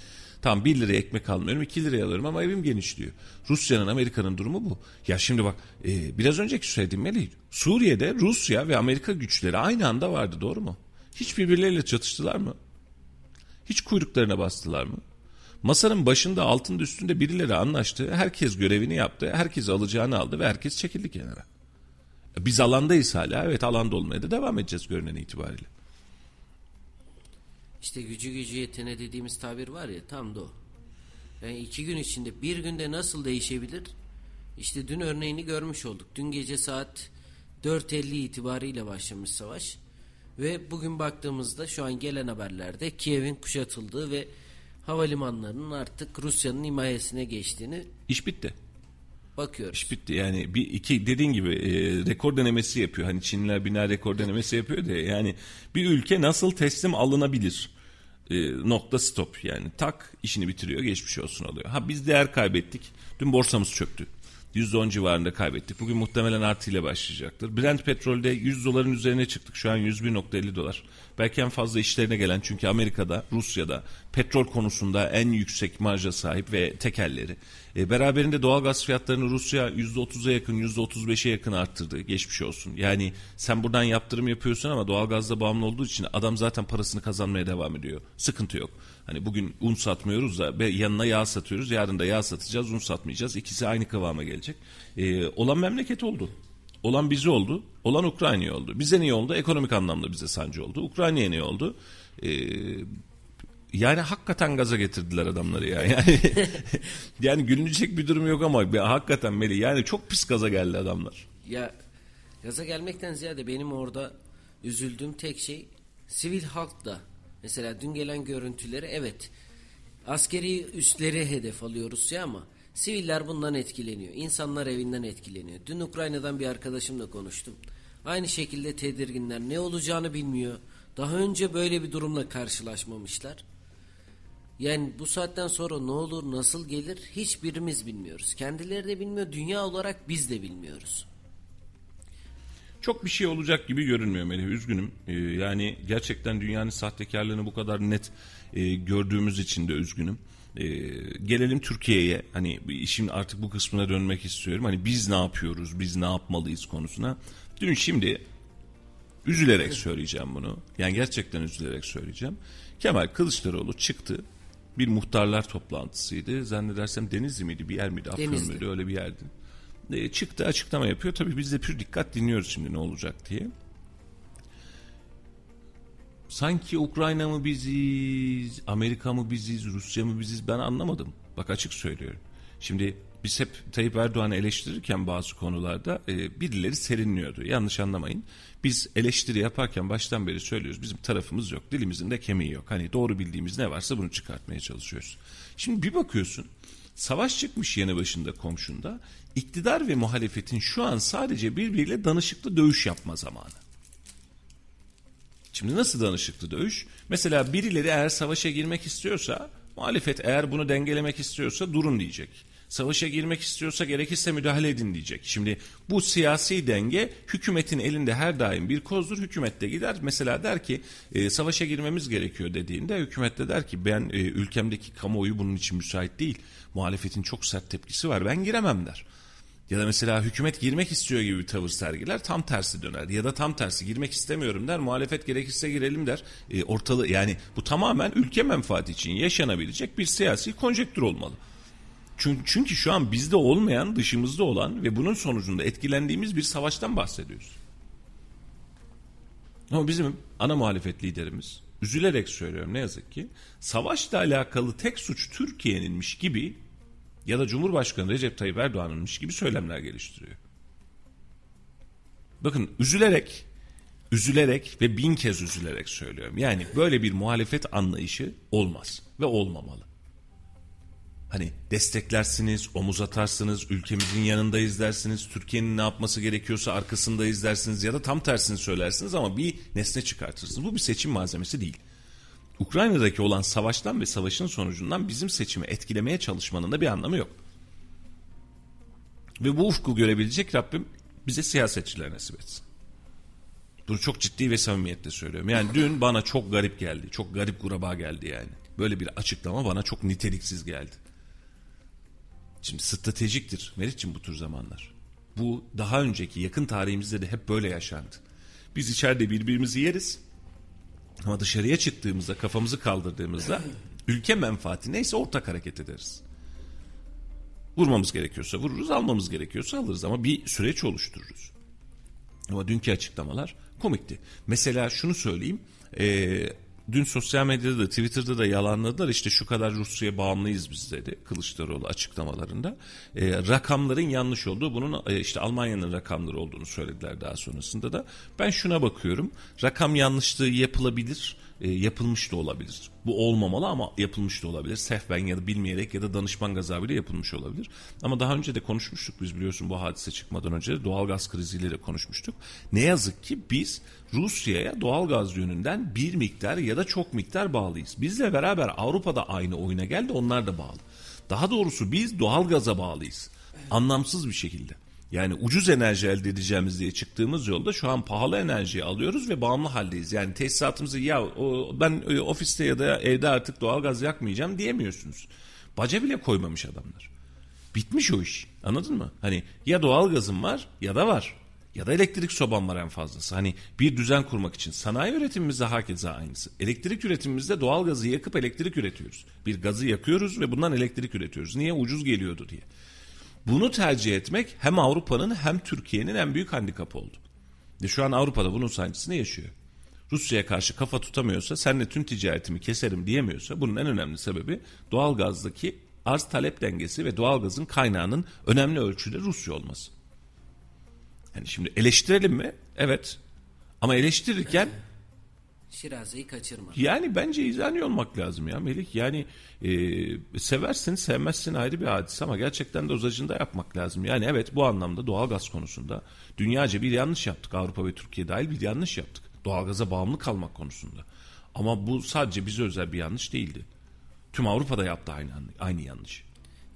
Tam 1 liraya ekmek almıyorum 2 liraya alıyorum ama evim genişliyor. Rusya'nın Amerika'nın durumu bu. Ya şimdi bak e, biraz önceki söylediğim Melih Suriye'de Rusya ve Amerika güçleri aynı anda vardı doğru mu? Hiç birbirleriyle çatıştılar mı? Hiç kuyruklarına bastılar mı? Masanın başında altında üstünde birileri anlaştı. Herkes görevini yaptı. Herkes alacağını aldı ve herkes çekildi kenara. Biz alandayız hala. Evet alanda olmaya da devam edeceğiz görünen itibariyle. İşte gücü gücü yetene dediğimiz tabir var ya tam da o. Yani iki gün içinde bir günde nasıl değişebilir? İşte dün örneğini görmüş olduk. Dün gece saat 4.50 itibariyle başlamış savaş. Ve bugün baktığımızda şu an gelen haberlerde Kiev'in kuşatıldığı ve havalimanlarının artık Rusya'nın himayesine geçtiğini iş bitti. Bakıyoruz. İş bitti yani bir iki dediğin gibi e, rekor denemesi yapıyor. Hani Çinliler bina rekor denemesi yapıyor diye yani bir ülke nasıl teslim alınabilir? e, nokta stop yani tak işini bitiriyor geçmiş olsun oluyor. Ha biz değer kaybettik. Dün borsamız çöktü. %10 civarında kaybettik. Bugün muhtemelen artıyla başlayacaktır. Brent petrolde 100 doların üzerine çıktık. Şu an 101.50 dolar. Belki en fazla işlerine gelen çünkü Amerika'da, Rusya'da petrol konusunda en yüksek marja sahip ve tekelleri. E, beraberinde doğal gaz fiyatlarını Rusya %30'a yakın, %35'e yakın arttırdı. Geçmiş olsun. Yani sen buradan yaptırım yapıyorsun ama doğal gazda bağımlı olduğu için adam zaten parasını kazanmaya devam ediyor. Sıkıntı yok. Hani bugün un satmıyoruz da yanına yağ satıyoruz. Yarın da yağ satacağız, un satmayacağız. İkisi aynı kıvama gelecek. Ee, olan memleket oldu. Olan bizi oldu. Olan Ukrayna oldu. Bize niye oldu? Ekonomik anlamda bize sancı oldu. Ukrayna'ya ne oldu? Ee, yani hakikaten gaza getirdiler adamları ya. <laughs> Yani yani gülünecek bir durum yok ama be, hakikaten Meli yani çok pis gaza geldi adamlar. Ya gaza gelmekten ziyade benim orada üzüldüğüm tek şey sivil halk da mesela dün gelen görüntüleri evet askeri üsleri hedef alıyor Rusya ama siviller bundan etkileniyor. İnsanlar evinden etkileniyor. Dün Ukrayna'dan bir arkadaşımla konuştum. Aynı şekilde tedirginler ne olacağını bilmiyor. Daha önce böyle bir durumla karşılaşmamışlar. Yani bu saatten sonra ne olur, nasıl gelir hiçbirimiz bilmiyoruz. Kendileri de bilmiyor, dünya olarak biz de bilmiyoruz. Çok bir şey olacak gibi görünmüyor Melih. Üzgünüm. Ee, yani gerçekten dünyanın sahtekarlığını bu kadar net e, gördüğümüz için de üzgünüm. Ee, gelelim Türkiye'ye. Hani işin artık bu kısmına dönmek istiyorum. Hani biz ne yapıyoruz, biz ne yapmalıyız konusuna. Dün şimdi üzülerek söyleyeceğim bunu. Yani gerçekten üzülerek söyleyeceğim. Kemal Kılıçdaroğlu çıktı. Bir muhtarlar toplantısıydı. Zannedersem Denizli miydi bir yer miydi? Afyon muydu öyle bir yerdi. E, çıktı açıklama yapıyor. Tabii biz de pür dikkat dinliyoruz şimdi ne olacak diye. Sanki Ukrayna mı biziz, Amerika mı biziz, Rusya mı biziz ben anlamadım. Bak açık söylüyorum. Şimdi biz hep Tayyip Erdoğan'ı eleştirirken bazı konularda e, birileri serinliyordu. Yanlış anlamayın. Biz eleştiri yaparken baştan beri söylüyoruz. Bizim tarafımız yok. Dilimizin de kemiği yok. Hani doğru bildiğimiz ne varsa bunu çıkartmaya çalışıyoruz. Şimdi bir bakıyorsun savaş çıkmış yanı başında komşunda. İktidar ve muhalefetin şu an sadece birbiriyle danışıklı dövüş yapma zamanı. Şimdi nasıl danışıklı dövüş? Mesela birileri eğer savaşa girmek istiyorsa, muhalefet eğer bunu dengelemek istiyorsa durun diyecek. Savaşa girmek istiyorsa gerekirse müdahale edin diyecek. Şimdi bu siyasi denge hükümetin elinde her daim bir kozdur. Hükümet de gider mesela der ki e, savaşa girmemiz gerekiyor dediğinde hükümet de der ki ben e, ülkemdeki kamuoyu bunun için müsait değil. Muhalefetin çok sert tepkisi var ben giremem der. Ya da mesela hükümet girmek istiyor gibi bir tavır sergiler tam tersi döner. Ya da tam tersi girmek istemiyorum der muhalefet gerekirse girelim der. E, ortalığı yani bu tamamen ülke menfaati için yaşanabilecek bir siyasi konjektür olmalı. Çünkü, çünkü şu an bizde olmayan dışımızda olan ve bunun sonucunda etkilendiğimiz bir savaştan bahsediyoruz. Ama bizim ana muhalefet liderimiz üzülerek söylüyorum ne yazık ki savaşla alakalı tek suç Türkiye'ninmiş gibi ya da Cumhurbaşkanı Recep Tayyip Erdoğan'ınmış gibi söylemler geliştiriyor. Bakın üzülerek, üzülerek ve bin kez üzülerek söylüyorum. Yani böyle bir muhalefet anlayışı olmaz ve olmamalı. Hani desteklersiniz, omuz atarsınız, ülkemizin yanındayız dersiniz, Türkiye'nin ne yapması gerekiyorsa arkasındayız dersiniz ya da tam tersini söylersiniz ama bir nesne çıkartırsınız. Bu bir seçim malzemesi değil. Ukrayna'daki olan savaştan ve savaşın sonucundan bizim seçimi etkilemeye çalışmanın da bir anlamı yok. Ve bu ufku görebilecek Rabbim bize siyasetçiler nasip etsin. Bunu çok ciddi ve samimiyetle söylüyorum. Yani dün bana çok garip geldi. Çok garip kuraba geldi yani. Böyle bir açıklama bana çok niteliksiz geldi. Şimdi stratejiktir Meriç'ciğim bu tür zamanlar. Bu daha önceki yakın tarihimizde de hep böyle yaşandı. Biz içeride birbirimizi yeriz. Ama dışarıya çıktığımızda kafamızı kaldırdığımızda <clears throat> ülke menfaati neyse ortak hareket ederiz. Vurmamız gerekiyorsa vururuz, almamız gerekiyorsa alırız ama bir süreç oluştururuz. Ama dünkü açıklamalar komikti. Mesela şunu söyleyeyim. Ee, dün sosyal medyada da Twitter'da da yalanladılar işte şu kadar Rusya'ya bağımlıyız biz dedi Kılıçdaroğlu açıklamalarında. Ee, rakamların yanlış olduğu bunun e, işte Almanya'nın rakamları olduğunu söylediler daha sonrasında da. Ben şuna bakıyorum rakam yanlışlığı yapılabilir e, yapılmış da olabilir. Bu olmamalı ama yapılmış da olabilir. Sehven ya da bilmeyerek ya da danışman gazabıyla yapılmış olabilir. Ama daha önce de konuşmuştuk biz biliyorsun bu hadise çıkmadan önce de doğalgaz kriziyle de konuşmuştuk. Ne yazık ki biz Rusya'ya doğalgaz yönünden bir miktar ya da çok miktar bağlıyız. Bizle beraber Avrupa'da aynı oyuna geldi onlar da bağlı. Daha doğrusu biz doğalgaza bağlıyız. Anlamsız bir şekilde. Yani ucuz enerji elde edeceğimiz diye çıktığımız yolda şu an pahalı enerjiyi alıyoruz ve bağımlı haldeyiz. Yani tesisatımızı ya ben e, ofiste ya da evde artık doğalgaz yakmayacağım diyemiyorsunuz. Baca bile koymamış adamlar. Bitmiş o iş. Anladın mı? Hani ya doğalgazım var ya da var. Ya da elektrik sobam var en fazlası. Hani bir düzen kurmak için. Sanayi üretimimizde hakeza aynısı. Elektrik üretimimizde doğalgazı yakıp elektrik üretiyoruz. Bir gazı yakıyoruz ve bundan elektrik üretiyoruz. Niye? Ucuz geliyordu diye. Bunu tercih etmek hem Avrupa'nın hem Türkiye'nin en büyük handikapı oldu. Ve şu an Avrupa'da bunun sancısını yaşıyor. Rusya'ya karşı kafa tutamıyorsa, senle tüm ticaretimi keserim diyemiyorsa bunun en önemli sebebi doğalgazdaki arz talep dengesi ve doğalgazın kaynağının önemli ölçüde Rusya olması. Yani şimdi eleştirelim mi? Evet. Ama eleştirirken Şiraze'yi kaçırma. yani bence izani olmak lazım ya Melik. Yani e, seversin sevmezsin ayrı bir hadise ama gerçekten de dozajında yapmak lazım. Yani evet bu anlamda doğalgaz konusunda dünyaca bir yanlış yaptık. Avrupa ve Türkiye dahil bir yanlış yaptık. Doğalgaza bağımlı kalmak konusunda. Ama bu sadece bize özel bir yanlış değildi. Tüm Avrupa'da yaptı aynı, aynı yanlış.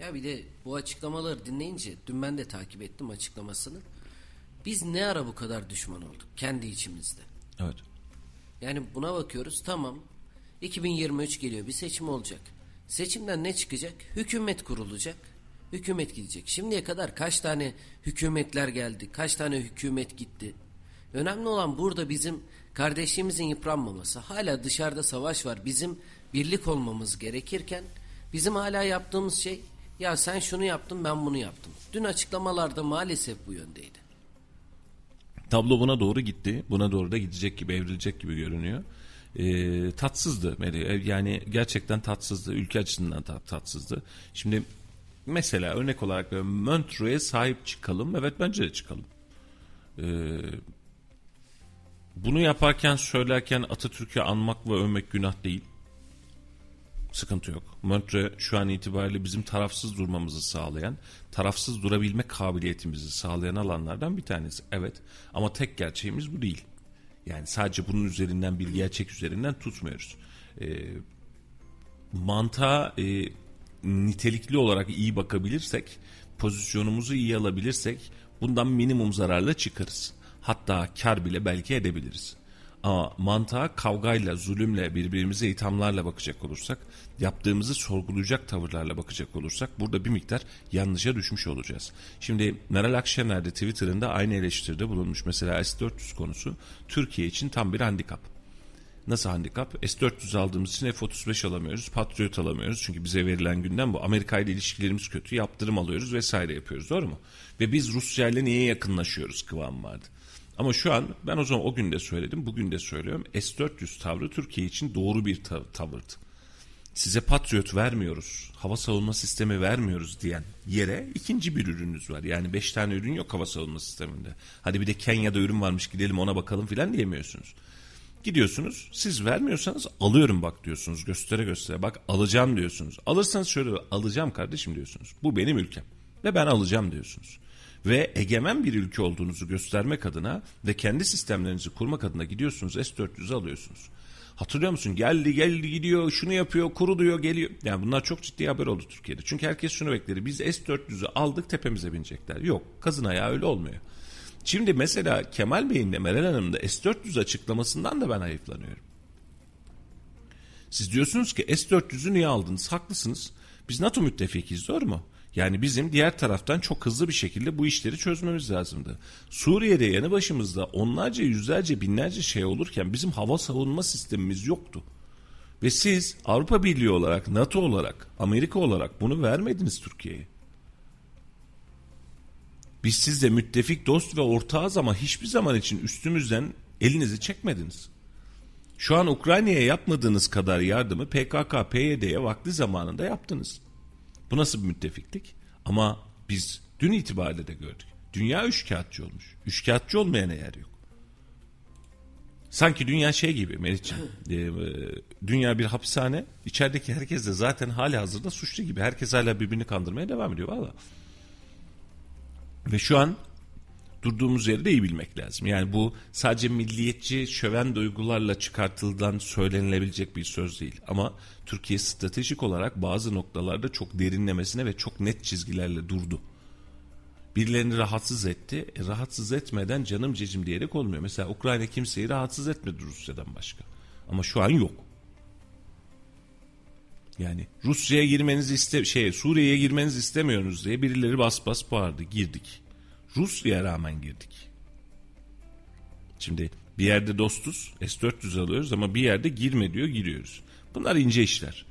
Ya bir de bu açıklamaları dinleyince dün ben de takip ettim açıklamasını. Biz ne ara bu kadar düşman olduk kendi içimizde. Evet. Yani buna bakıyoruz tamam 2023 geliyor bir seçim olacak. Seçimden ne çıkacak? Hükümet kurulacak. Hükümet gidecek. Şimdiye kadar kaç tane hükümetler geldi? Kaç tane hükümet gitti? Önemli olan burada bizim kardeşliğimizin yıpranmaması. Hala dışarıda savaş var. Bizim birlik olmamız gerekirken bizim hala yaptığımız şey ya sen şunu yaptın ben bunu yaptım. Dün açıklamalarda maalesef bu yöndeydi. Tablo buna doğru gitti. Buna doğru da gidecek gibi, evrilecek gibi görünüyor. E, tatsızdı. Yani gerçekten tatsızdı. Ülke açısından tat, tatsızdı. Şimdi mesela örnek olarak Montreux'e sahip çıkalım. Evet bence de çıkalım. E, bunu yaparken söylerken Atatürk'ü anmak ve övmek günah değil. Sıkıntı yok. Montreux şu an itibariyle bizim tarafsız durmamızı sağlayan, tarafsız durabilme kabiliyetimizi sağlayan alanlardan bir tanesi. Evet ama tek gerçeğimiz bu değil. Yani sadece bunun üzerinden bir gerçek üzerinden tutmuyoruz. E, mantığa e, nitelikli olarak iyi bakabilirsek, pozisyonumuzu iyi alabilirsek bundan minimum zararla çıkarız. Hatta kar bile belki edebiliriz. Ama mantığa kavgayla, zulümle, birbirimize ithamlarla bakacak olursak, yaptığımızı sorgulayacak tavırlarla bakacak olursak burada bir miktar yanlışa düşmüş olacağız. Şimdi Meral Akşener de Twitter'ında aynı eleştiride bulunmuş. Mesela S-400 konusu Türkiye için tam bir handikap. Nasıl handikap? S-400 aldığımız için F-35 alamıyoruz, Patriot alamıyoruz. Çünkü bize verilen günden bu. Amerika ile ilişkilerimiz kötü, yaptırım alıyoruz vesaire yapıyoruz. Doğru mu? Ve biz Rusya ile niye yakınlaşıyoruz kıvam vardı. Ama şu an ben o zaman o gün de söyledim, bugün de söylüyorum. S-400 tavrı Türkiye için doğru bir tav- tavırdı. Size Patriot vermiyoruz, hava savunma sistemi vermiyoruz diyen yere ikinci bir ürününüz var. Yani beş tane ürün yok hava savunma sisteminde. Hadi bir de Kenya'da ürün varmış gidelim ona bakalım filan diyemiyorsunuz. Gidiyorsunuz siz vermiyorsanız alıyorum bak diyorsunuz göstere göstere bak alacağım diyorsunuz. Alırsanız şöyle alacağım kardeşim diyorsunuz. Bu benim ülkem ve ben alacağım diyorsunuz ve egemen bir ülke olduğunuzu göstermek adına ve kendi sistemlerinizi kurmak adına gidiyorsunuz S-400'ü alıyorsunuz. Hatırlıyor musun? Geldi geldi gidiyor şunu yapıyor kuruluyor geliyor. Yani bunlar çok ciddi haber oldu Türkiye'de. Çünkü herkes şunu bekledi. Biz S-400'ü aldık tepemize binecekler. Yok kazın ayağı öyle olmuyor. Şimdi mesela Kemal Bey'in de Meral Hanım'ın da S-400 açıklamasından da ben hayıflanıyorum. Siz diyorsunuz ki S-400'ü niye aldınız? Haklısınız. Biz NATO müttefikiyiz doğru mu? Yani bizim diğer taraftan çok hızlı bir şekilde bu işleri çözmemiz lazımdı. Suriye'de yanı başımızda onlarca yüzlerce binlerce şey olurken bizim hava savunma sistemimiz yoktu. Ve siz Avrupa Birliği olarak, NATO olarak, Amerika olarak bunu vermediniz Türkiye'ye. Biz sizle müttefik, dost ve ortağız ama hiçbir zaman için üstümüzden elinizi çekmediniz. Şu an Ukrayna'ya yapmadığınız kadar yardımı PKK, PYD'ye vakti zamanında yaptınız. Bu nasıl bir müttefiklik? Ama biz dün itibariyle de gördük. Dünya üçkağıtçı olmuş. Üçkağıtçı olmayana yer yok. Sanki dünya şey gibi Melihciğim. <laughs> e, e, dünya bir hapishane. İçerideki herkes de zaten hali hazırda suçlu gibi. Herkes hala birbirini kandırmaya devam ediyor valla. Ve şu an durduğumuz yeri de iyi bilmek lazım. Yani bu sadece milliyetçi şöven duygularla çıkartıldığından söylenilebilecek bir söz değil. Ama Türkiye stratejik olarak bazı noktalarda çok derinlemesine ve çok net çizgilerle durdu. Birilerini rahatsız etti. E, rahatsız etmeden canım cicim diyerek olmuyor. Mesela Ukrayna kimseyi rahatsız etmedi Rusya'dan başka. Ama şu an yok. Yani Rusya'ya girmenizi iste şey Suriye'ye girmenizi istemiyorsunuz diye birileri bas bas bağırdı. Girdik. Rusya'ya rağmen girdik. Şimdi bir yerde dostuz, S-400 alıyoruz ama bir yerde girme diyor, giriyoruz. Bunlar ince işler.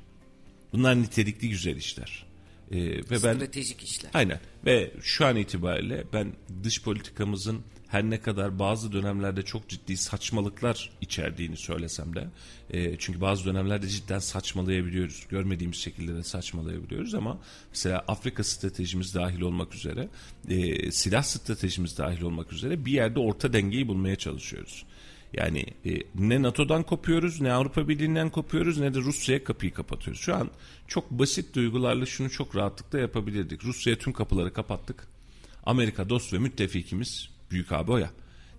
Bunlar nitelikli güzel işler. Ee, ve ben Stratejik işler. Aynen. Ve şu an itibariyle ben dış politikamızın her ne kadar bazı dönemlerde çok ciddi saçmalıklar içerdiğini söylesem de e, çünkü bazı dönemlerde cidden saçmalayabiliyoruz. Görmediğimiz şekilde de saçmalayabiliyoruz ama mesela Afrika stratejimiz dahil olmak üzere e, silah stratejimiz dahil olmak üzere bir yerde orta dengeyi bulmaya çalışıyoruz. Yani e, ne NATO'dan kopuyoruz, ne Avrupa Birliği'nden kopuyoruz, ne de Rusya'ya kapıyı kapatıyoruz. Şu an çok basit duygularla şunu çok rahatlıkla yapabilirdik. Rusya'ya tüm kapıları kapattık. Amerika dost ve müttefikimiz büyük abi o ya.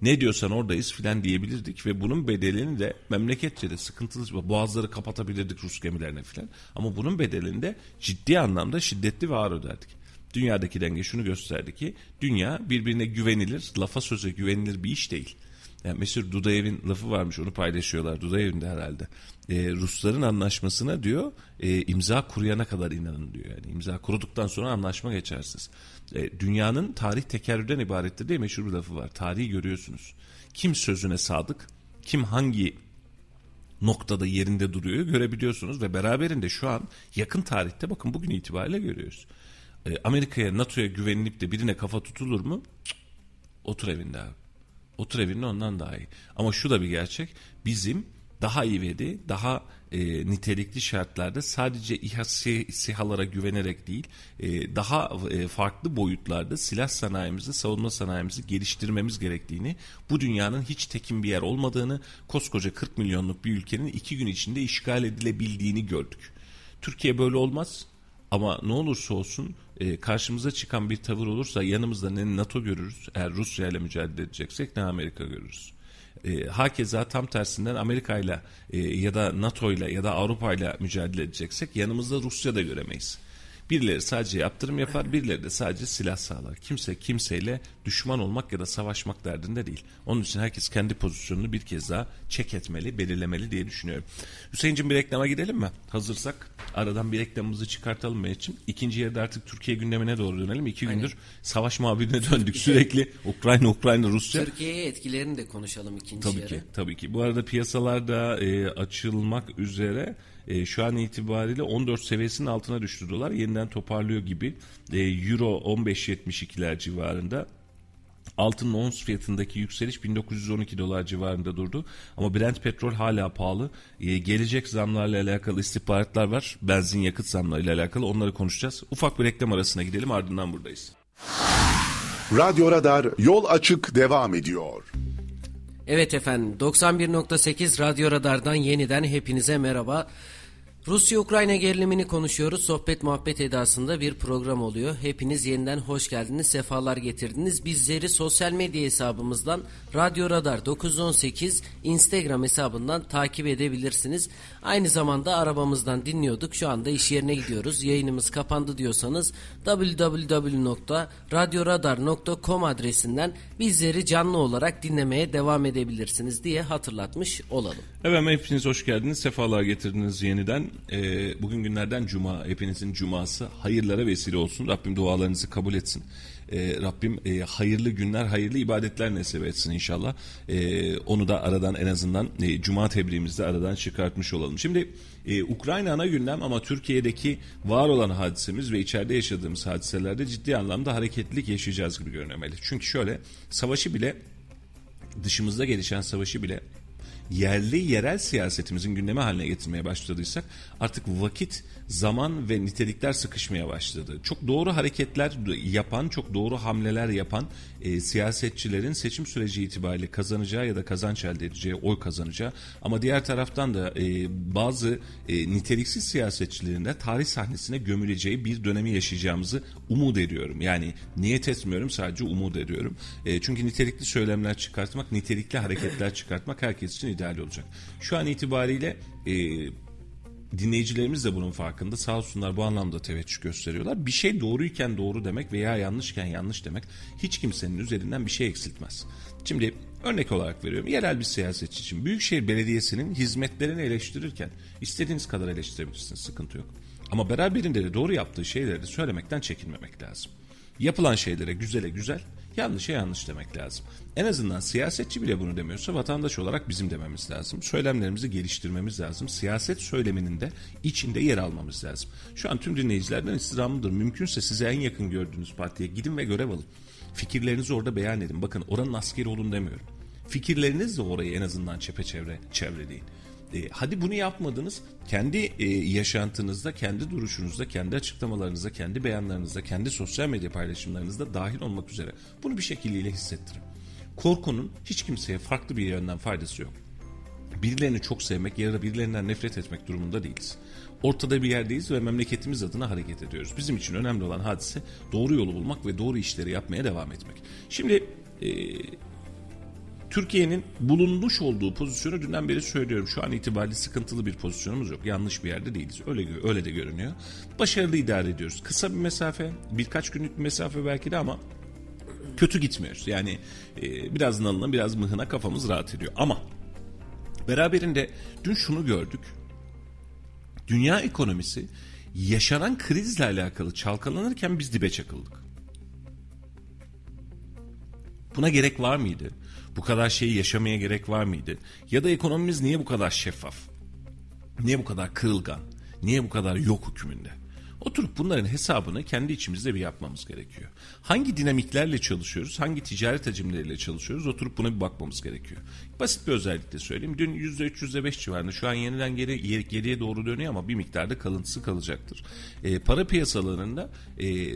Ne diyorsan oradayız filan diyebilirdik ve bunun bedelini de memleketçe de sıkıntılı boğazları kapatabilirdik Rus gemilerine filan. Ama bunun bedelini de ciddi anlamda şiddetli ve ağır öderdik. Dünyadaki denge şunu gösterdi ki dünya birbirine güvenilir, lafa söze güvenilir bir iş değil. Yani Mesut Dudayev'in lafı varmış onu paylaşıyorlar Dudayev'in de herhalde. Ee, Rusların anlaşmasına diyor e, imza kuruyana kadar inanın diyor. Yani imza kuruduktan sonra anlaşma geçersiz. E, dünyanın tarih tekerrürden ibarettir diye meşhur bir lafı var. Tarihi görüyorsunuz. Kim sözüne sadık, kim hangi noktada yerinde duruyor görebiliyorsunuz ve beraberinde şu an yakın tarihte bakın bugün itibariyle görüyoruz. E, Amerika'ya NATO'ya güvenilip de birine kafa tutulur mu? Cık, otur evinde abi. Otur evinde ondan daha iyi. Ama şu da bir gerçek. Bizim daha ivedi, daha e, nitelikli şartlarda sadece İHA Sİ- SİHA'lara güvenerek değil, e, daha e, farklı boyutlarda silah sanayimizi, savunma sanayimizi geliştirmemiz gerektiğini, bu dünyanın hiç tekin bir yer olmadığını, koskoca 40 milyonluk bir ülkenin iki gün içinde işgal edilebildiğini gördük. Türkiye böyle olmaz. Ama ne olursa olsun e, karşımıza çıkan bir tavır olursa yanımızda ne NATO görürüz eğer Rusya ile mücadele edeceksek ne Amerika görürüz. E, hakeza tam tersinden Amerika ile e, ya da NATO ile ya da Avrupa ile mücadele edeceksek yanımızda Rusya da göremeyiz. Birileri sadece yaptırım yapar, birileri de sadece silah sağlar. Kimse kimseyle düşman olmak ya da savaşmak derdinde değil. Onun için herkes kendi pozisyonunu bir kez daha çek etmeli, belirlemeli diye düşünüyorum. Hüseyin'cim bir reklama gidelim mi? Hazırsak aradan bir reklamımızı çıkartalım Mehmet'ciğim. İkinci yarıda artık Türkiye gündemine doğru dönelim. İki gündür savaş muhabirine döndük sürekli. Ukrayna, Ukrayna, Rusya. Türkiye'ye etkilerini de konuşalım ikinci Tabii yarı. ki, tabii ki. Bu arada piyasalar da e, açılmak üzere. E, şu an itibariyle 14 seviyesinin altına düştü dolar. Yeniden toparlıyor gibi. E, Euro 15.72'ler civarında. Altının ons fiyatındaki yükseliş 1912 dolar civarında durdu. Ama Brent petrol hala pahalı. E, gelecek zamlarla alakalı istihbaratlar var. Benzin yakıt zamlarıyla alakalı onları konuşacağız. Ufak bir reklam arasına gidelim ardından buradayız. Radyo Radar yol açık devam ediyor. Evet efendim 91.8 Radyo Radar'dan yeniden hepinize merhaba. Rusya-Ukrayna gerilimini konuşuyoruz. Sohbet muhabbet edasında bir program oluyor. Hepiniz yeniden hoş geldiniz, sefalar getirdiniz. Bizleri sosyal medya hesabımızdan Radyo Radar 918 Instagram hesabından takip edebilirsiniz. Aynı zamanda arabamızdan dinliyorduk. Şu anda iş yerine gidiyoruz. Yayınımız kapandı diyorsanız www.radyoradar.com adresinden bizleri canlı olarak dinlemeye devam edebilirsiniz diye hatırlatmış olalım. Evet hepiniz hoş geldiniz. Sefalar getirdiniz yeniden. Ee, bugün günlerden cuma. Hepinizin cuması hayırlara vesile olsun. Rabbim dualarınızı kabul etsin. Ee, Rabbim e, hayırlı günler, hayırlı ibadetler nasip etsin inşallah. Ee, onu da aradan en azından e, cuma tebriğimizde aradan çıkartmış olalım. Şimdi e, Ukrayna ana gündem ama Türkiye'deki var olan hadisemiz ve içeride yaşadığımız hadiselerde ciddi anlamda hareketlilik yaşayacağız gibi görünmeli. Çünkü şöyle savaşı bile dışımızda gelişen savaşı bile yerli yerel siyasetimizin gündeme haline getirmeye başladıysak artık vakit, zaman ve nitelikler sıkışmaya başladı. Çok doğru hareketler yapan, çok doğru hamleler yapan e, siyasetçilerin seçim süreci itibariyle kazanacağı ya da kazanç elde edeceği, oy kazanacağı ama diğer taraftan da e, bazı e, niteliksiz siyasetçilerin de tarih sahnesine gömüleceği bir dönemi yaşayacağımızı umut ediyorum. Yani niyet etmiyorum sadece umut ediyorum. E, çünkü nitelikli söylemler çıkartmak, nitelikli hareketler çıkartmak herkes için ideal olacak. Şu an itibariyle e, dinleyicilerimiz de bunun farkında. Sağ olsunlar bu anlamda teveccüh gösteriyorlar. Bir şey doğruyken doğru demek veya yanlışken yanlış demek hiç kimsenin üzerinden bir şey eksiltmez. Şimdi örnek olarak veriyorum. Yerel bir siyasetçi için Büyükşehir Belediyesi'nin hizmetlerini eleştirirken istediğiniz kadar eleştirebilirsiniz. Sıkıntı yok. Ama beraberinde de doğru yaptığı şeyleri de söylemekten çekinmemek lazım. Yapılan şeylere güzele güzel, yanlışa yanlış demek lazım. En azından siyasetçi bile bunu demiyorsa vatandaş olarak bizim dememiz lazım. Söylemlerimizi geliştirmemiz lazım. Siyaset söyleminin de içinde yer almamız lazım. Şu an tüm dinleyicilerden istirhamımdır. Mümkünse size en yakın gördüğünüz partiye gidin ve görev alın. Fikirlerinizi orada beyan edin. Bakın oranın askeri olun demiyorum. Fikirleriniz de orayı en azından çepeçevre çevreleyin. E, hadi bunu yapmadınız. Kendi e, yaşantınızda, kendi duruşunuzda, kendi açıklamalarınızda, kendi beyanlarınızda, kendi sosyal medya paylaşımlarınızda dahil olmak üzere bunu bir şekilde hissettirin. Korkunun hiç kimseye farklı bir yönden faydası yok. Birilerini çok sevmek ya da birilerinden nefret etmek durumunda değiliz. Ortada bir yerdeyiz ve memleketimiz adına hareket ediyoruz. Bizim için önemli olan hadise doğru yolu bulmak ve doğru işleri yapmaya devam etmek. Şimdi e, Türkiye'nin bulunmuş olduğu pozisyonu dünden beri söylüyorum. Şu an itibariyle sıkıntılı bir pozisyonumuz yok. Yanlış bir yerde değiliz. Öyle öyle de görünüyor. Başarılı idare ediyoruz. Kısa bir mesafe, birkaç günlük bir mesafe belki de ama kötü gitmiyoruz. Yani e, biraz nalına biraz mıhına kafamız rahat ediyor. Ama beraberinde dün şunu gördük. Dünya ekonomisi yaşanan krizle alakalı çalkalanırken biz dibe çakıldık. Buna gerek var mıydı? Bu kadar şeyi yaşamaya gerek var mıydı? Ya da ekonomimiz niye bu kadar şeffaf? Niye bu kadar kırılgan? Niye bu kadar yok hükmünde? Oturup bunların hesabını kendi içimizde bir yapmamız gerekiyor. Hangi dinamiklerle çalışıyoruz, hangi ticaret hacimleriyle çalışıyoruz oturup buna bir bakmamız gerekiyor. Basit bir özellikle söyleyeyim. Dün %3, %5 civarında şu an yeniden geri, geriye doğru dönüyor ama bir miktarda kalıntısı kalacaktır. E, para piyasalarında e,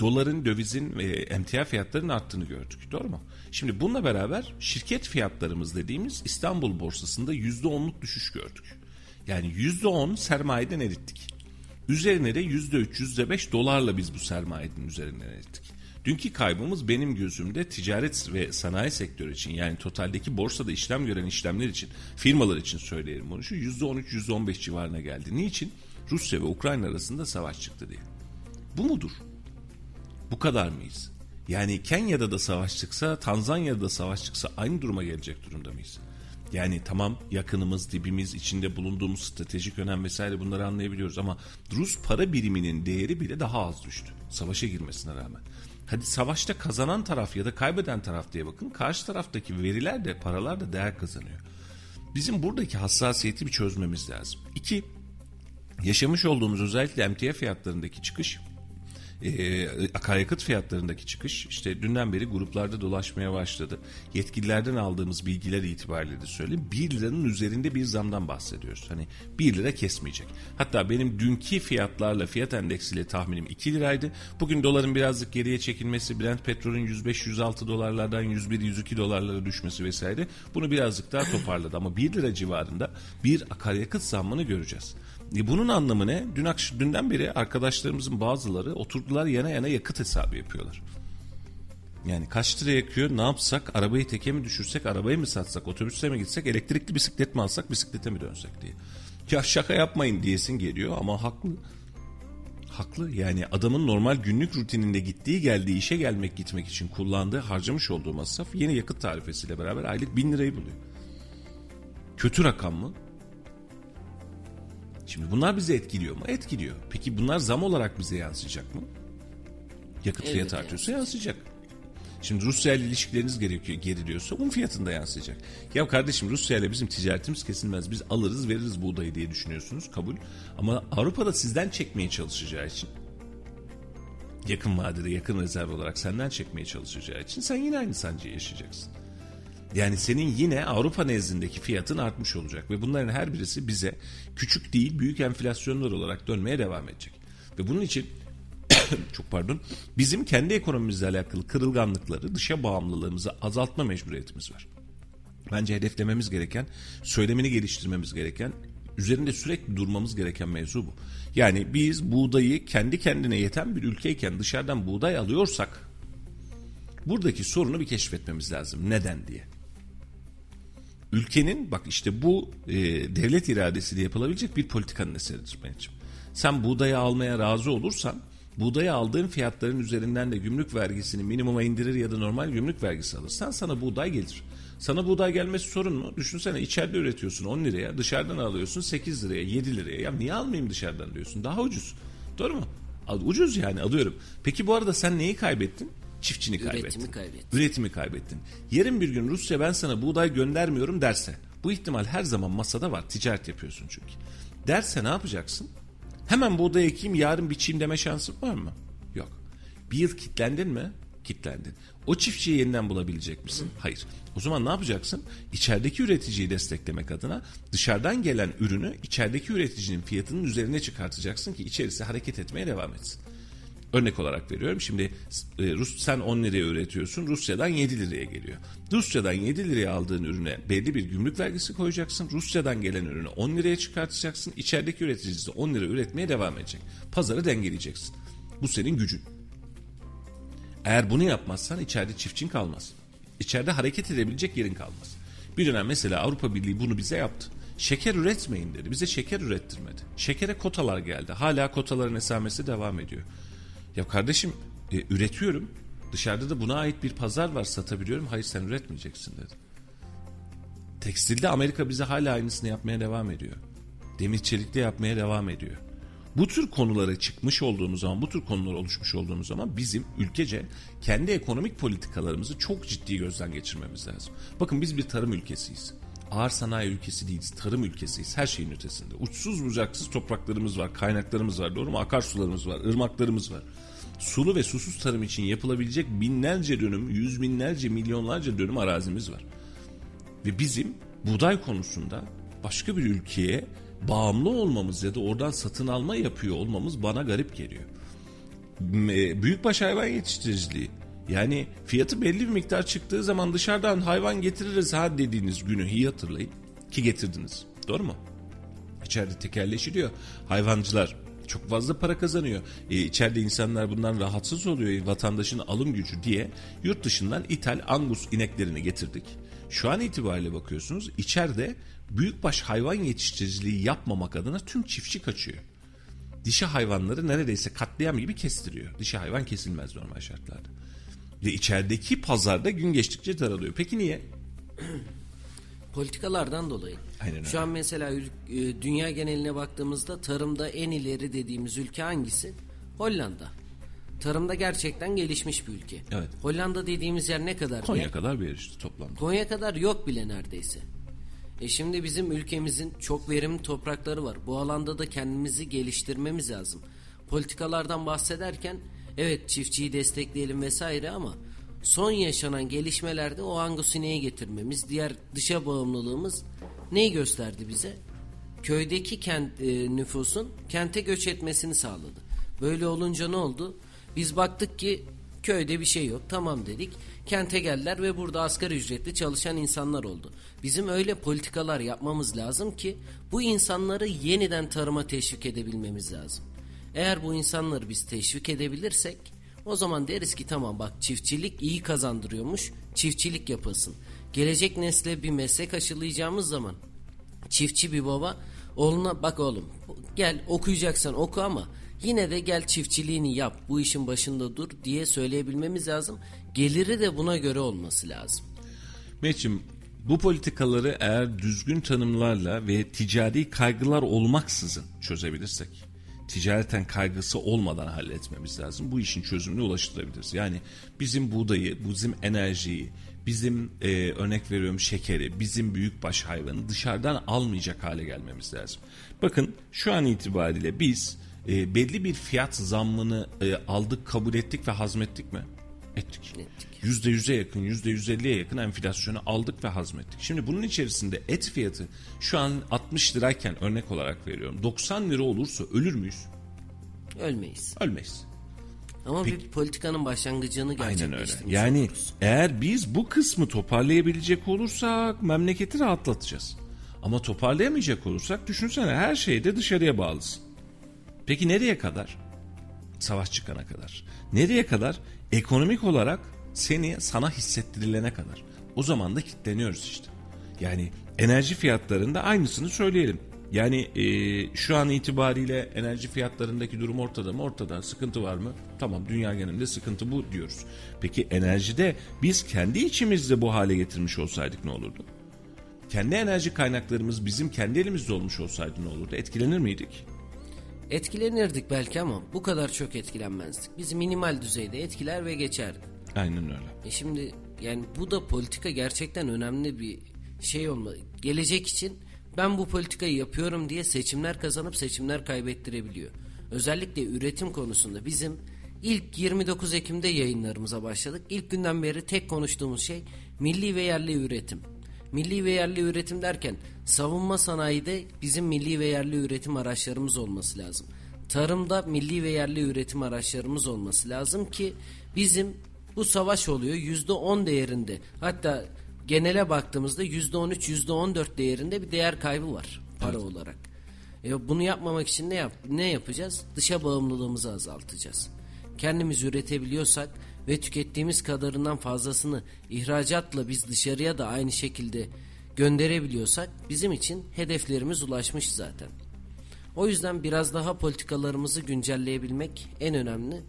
doların, dövizin ve emtia fiyatlarının arttığını gördük. Doğru mu? Şimdi bununla beraber şirket fiyatlarımız dediğimiz İstanbul borsasında %10'luk düşüş gördük. Yani %10 sermayeden erittik. Üzerine de %3, %5 dolarla biz bu sermayenin üzerinden erittik. Dünkü kaybımız benim gözümde ticaret ve sanayi sektörü için yani totaldeki borsada işlem gören işlemler için firmalar için söyleyelim bunu şu %13, %15 civarına geldi. Niçin? Rusya ve Ukrayna arasında savaş çıktı diye. Bu mudur? Bu kadar mıyız? Yani Kenya'da da savaş çıksa, Tanzanya'da da savaş çıksa aynı duruma gelecek durumda mıyız? Yani tamam yakınımız, dibimiz, içinde bulunduğumuz stratejik önem vesaire bunları anlayabiliyoruz ama Rus para biriminin değeri bile daha az düştü. Savaşa girmesine rağmen. Hadi savaşta kazanan taraf ya da kaybeden taraf diye bakın. Karşı taraftaki veriler de paralar da değer kazanıyor. Bizim buradaki hassasiyeti bir çözmemiz lazım. İki, yaşamış olduğumuz özellikle emtia fiyatlarındaki çıkış e, akaryakıt fiyatlarındaki çıkış işte dünden beri gruplarda dolaşmaya başladı. Yetkililerden aldığımız bilgiler itibariyle de söyleyeyim 1 liranın üzerinde bir zamdan bahsediyoruz. Hani 1 lira kesmeyecek. Hatta benim dünkü fiyatlarla fiyat endeksiyle tahminim 2 liraydı. Bugün doların birazcık geriye çekilmesi, Brent petrolün 105-106 dolarlardan 101-102 dolarlara düşmesi vesaire bunu birazcık daha toparladı. Ama 1 lira civarında bir akaryakıt zammını göreceğiz. E bunun anlamı ne? Dün akşam, dünden beri arkadaşlarımızın bazıları oturdular yana yana yakıt hesabı yapıyorlar. Yani kaç lira yakıyor ne yapsak arabayı teke mi düşürsek arabayı mı satsak otobüse mi gitsek elektrikli bisiklet mi alsak bisiklete mi dönsek diye. Ya şaka yapmayın diyesin geliyor ama haklı. Haklı yani adamın normal günlük rutininde gittiği geldiği işe gelmek gitmek için kullandığı harcamış olduğu masraf yeni yakıt tarifesiyle beraber aylık bin lirayı buluyor. Kötü rakam mı? Şimdi bunlar bizi etkiliyor mu? Etkiliyor. Peki bunlar zam olarak bize yansıyacak mı? Yakıt evet, fiyatı artıyorsa yansıyacak. Şimdi Rusya ile ilişkileriniz gerekiyor, geriliyorsa un fiyatında yansıyacak. Ya kardeşim Rusya ile bizim ticaretimiz kesilmez. Biz alırız veririz buğdayı diye düşünüyorsunuz kabul. Ama Avrupa'da sizden çekmeye çalışacağı için yakın vadede yakın rezerv olarak senden çekmeye çalışacağı için sen yine aynı sancıyı yaşayacaksın. Yani senin yine Avrupa nezdindeki fiyatın artmış olacak ve bunların her birisi bize küçük değil büyük enflasyonlar olarak dönmeye devam edecek. Ve bunun için <coughs> çok pardon bizim kendi ekonomimizle alakalı kırılganlıkları dışa bağımlılığımızı azaltma mecburiyetimiz var. Bence hedeflememiz gereken, söylemini geliştirmemiz gereken, üzerinde sürekli durmamız gereken mevzu bu. Yani biz buğdayı kendi kendine yeten bir ülkeyken dışarıdan buğday alıyorsak buradaki sorunu bir keşfetmemiz lazım. Neden diye. Ülkenin bak işte bu e, devlet iradesiyle yapılabilecek bir politikanın eseridir Mehmetciğim. Sen buğdayı almaya razı olursan buğdayı aldığın fiyatların üzerinden de gümrük vergisini minimuma indirir ya da normal gümrük vergisi alırsan sana buğday gelir. Sana buğday gelmesi sorun mu? Düşünsene içeride üretiyorsun 10 liraya dışarıdan alıyorsun 8 liraya 7 liraya. Ya niye almayayım dışarıdan diyorsun daha ucuz. Doğru mu? Ucuz yani alıyorum. Peki bu arada sen neyi kaybettin? Çiftçini kaybettin. Üretimi kaybettin. Üretimi kaybettin. Yarın bir gün Rusya ben sana buğday göndermiyorum derse bu ihtimal her zaman masada var. Ticaret yapıyorsun çünkü. Derse ne yapacaksın? Hemen buğday ekeyim yarın biçeyim deme şansın var mı? Yok. Bir yıl kitlendin mi? Kitlendin. O çiftçiyi yeniden bulabilecek misin? Hayır. O zaman ne yapacaksın? İçerideki üreticiyi desteklemek adına dışarıdan gelen ürünü içerideki üreticinin fiyatının üzerine çıkartacaksın ki içerisi hareket etmeye devam etsin. Örnek olarak veriyorum. Şimdi e, Rus sen 10 liraya üretiyorsun. Rusya'dan 7 liraya geliyor. Rusya'dan 7 liraya aldığın ürüne belli bir gümrük vergisi koyacaksın. Rusya'dan gelen ürünü 10 liraya çıkartacaksın. İçerideki üreticisi de 10 lira üretmeye devam edecek. Pazarı dengeleyeceksin. Bu senin gücün. Eğer bunu yapmazsan içeride çiftçin kalmaz. İçeride hareket edebilecek yerin kalmaz. Bir dönem mesela Avrupa Birliği bunu bize yaptı. Şeker üretmeyin dedi. Bize şeker ürettirmedi. Şekere kotalar geldi. Hala kotaların esamesi devam ediyor. Ya kardeşim e, üretiyorum. Dışarıda da buna ait bir pazar var satabiliyorum. Hayır sen üretmeyeceksin dedi. Tekstilde Amerika bize hala aynısını yapmaya devam ediyor. Demir çelikte yapmaya devam ediyor. Bu tür konulara çıkmış olduğumuz zaman, bu tür konular oluşmuş olduğumuz zaman bizim ülkece kendi ekonomik politikalarımızı çok ciddi gözden geçirmemiz lazım. Bakın biz bir tarım ülkesiyiz. Ağır sanayi ülkesi değiliz, tarım ülkesiyiz. Her şeyin ötesinde. Uçsuz bucaksız topraklarımız var, kaynaklarımız var, doğru mu? Akarsularımız var, ırmaklarımız var. Sulu ve susuz tarım için yapılabilecek binlerce dönüm, yüz binlerce, milyonlarca dönüm arazimiz var. Ve bizim buğday konusunda başka bir ülkeye bağımlı olmamız ya da oradan satın alma yapıyor olmamız bana garip geliyor. Büyükbaş hayvan yetiştiriciliği. Yani fiyatı belli bir miktar çıktığı zaman dışarıdan hayvan getiririz ha dediğiniz günü iyi hatırlayın. Ki getirdiniz. Doğru mu? İçeride tekerleşiliyor. Hayvancılar çok fazla para kazanıyor. E, içeride insanlar bundan rahatsız oluyor. Vatandaşın alım gücü diye yurt dışından ithal angus ineklerini getirdik. Şu an itibariyle bakıyorsunuz içeride büyükbaş hayvan yetiştiriciliği yapmamak adına tüm çiftçi kaçıyor. Dişi hayvanları neredeyse katliam gibi kestiriyor. Dişi hayvan kesilmez normal şartlarda. Ve içerideki pazarda gün geçtikçe daralıyor. Peki niye? Politikalardan dolayı. Aynen Şu an mesela e, dünya geneline baktığımızda tarımda en ileri dediğimiz ülke hangisi? Hollanda. Tarımda gerçekten gelişmiş bir ülke. Evet. Hollanda dediğimiz yer ne kadar? Konya yer? kadar bir yer işte toplamda. Konya kadar yok bile neredeyse. E şimdi bizim ülkemizin çok verimli toprakları var. Bu alanda da kendimizi geliştirmemiz lazım. Politikalardan bahsederken evet çiftçiyi destekleyelim vesaire ama son yaşanan gelişmelerde o Angus ineği getirmemiz, diğer dışa bağımlılığımız neyi gösterdi bize? Köydeki kent e, nüfusun kente göç etmesini sağladı. Böyle olunca ne oldu? Biz baktık ki köyde bir şey yok. Tamam dedik. Kente geldiler ve burada asgari ücretli çalışan insanlar oldu. Bizim öyle politikalar yapmamız lazım ki bu insanları yeniden tarıma teşvik edebilmemiz lazım. Eğer bu insanları biz teşvik edebilirsek o zaman deriz ki tamam bak çiftçilik iyi kazandırıyormuş. Çiftçilik yapılsın. Gelecek nesle bir meslek aşılayacağımız zaman çiftçi bir baba oğluna bak oğlum gel okuyacaksan oku ama yine de gel çiftçiliğini yap bu işin başında dur diye söyleyebilmemiz lazım. Geliri de buna göre olması lazım. Meçim bu politikaları eğer düzgün tanımlarla ve ticari kaygılar olmaksızın çözebilirsek ticareten kaygısı olmadan halletmemiz lazım. Bu işin çözümüne ulaştırabiliriz. Yani bizim buğdayı, bizim enerjiyi, bizim e, örnek veriyorum şekeri, bizim büyükbaş hayvanı dışarıdan almayacak hale gelmemiz lazım. Bakın şu an itibariyle biz e, belli bir fiyat zammını e, aldık, kabul ettik ve hazmettik mi? Ettik. Ettik. Yüzde yüze yakın, yüzde yüz elliye yakın enflasyonu aldık ve hazmettik. Şimdi bunun içerisinde et fiyatı şu an 60 lirayken örnek olarak veriyorum. 90 lira olursa ölür müyüz? Ölmeyiz. Ölmeyiz. Ama bir politikanın başlangıcını Aynen öyle. gerçekleştirmiş Yani oluruz. eğer biz bu kısmı toparlayabilecek olursak memleketi rahatlatacağız. Ama toparlayamayacak olursak düşünsene her şeyde dışarıya bağlısın. Peki nereye kadar? Savaş çıkana kadar. Nereye kadar? Ekonomik olarak seni sana hissettirilene kadar. O zaman da kitleniyoruz işte. Yani enerji fiyatlarında aynısını söyleyelim. Yani e, şu an itibariyle enerji fiyatlarındaki durum ortada mı? Ortada. Sıkıntı var mı? Tamam dünya genelinde sıkıntı bu diyoruz. Peki enerjide biz kendi içimizde bu hale getirmiş olsaydık ne olurdu? Kendi enerji kaynaklarımız bizim kendi elimizde olmuş olsaydı ne olurdu? Etkilenir miydik? Etkilenirdik belki ama bu kadar çok etkilenmezdik. Biz minimal düzeyde etkiler ve geçerdi. Aynen öyle. E şimdi yani bu da politika gerçekten önemli bir şey olmalı. Gelecek için ben bu politikayı yapıyorum diye seçimler kazanıp seçimler kaybettirebiliyor. Özellikle üretim konusunda bizim ilk 29 Ekim'de yayınlarımıza başladık. İlk günden beri tek konuştuğumuz şey milli ve yerli üretim. Milli ve yerli üretim derken savunma sanayide bizim milli ve yerli üretim araçlarımız olması lazım. Tarımda milli ve yerli üretim araçlarımız olması lazım ki bizim bu savaş oluyor yüzde on değerinde. Hatta genele baktığımızda yüzde on üç yüzde on dört değerinde bir değer kaybı var para olarak. E bunu yapmamak için ne yap ne yapacağız? Dışa bağımlılığımızı azaltacağız. Kendimiz üretebiliyorsak ve tükettiğimiz kadarından fazlasını ihracatla biz dışarıya da aynı şekilde gönderebiliyorsak bizim için hedeflerimiz ulaşmış zaten. O yüzden biraz daha politikalarımızı güncelleyebilmek en önemli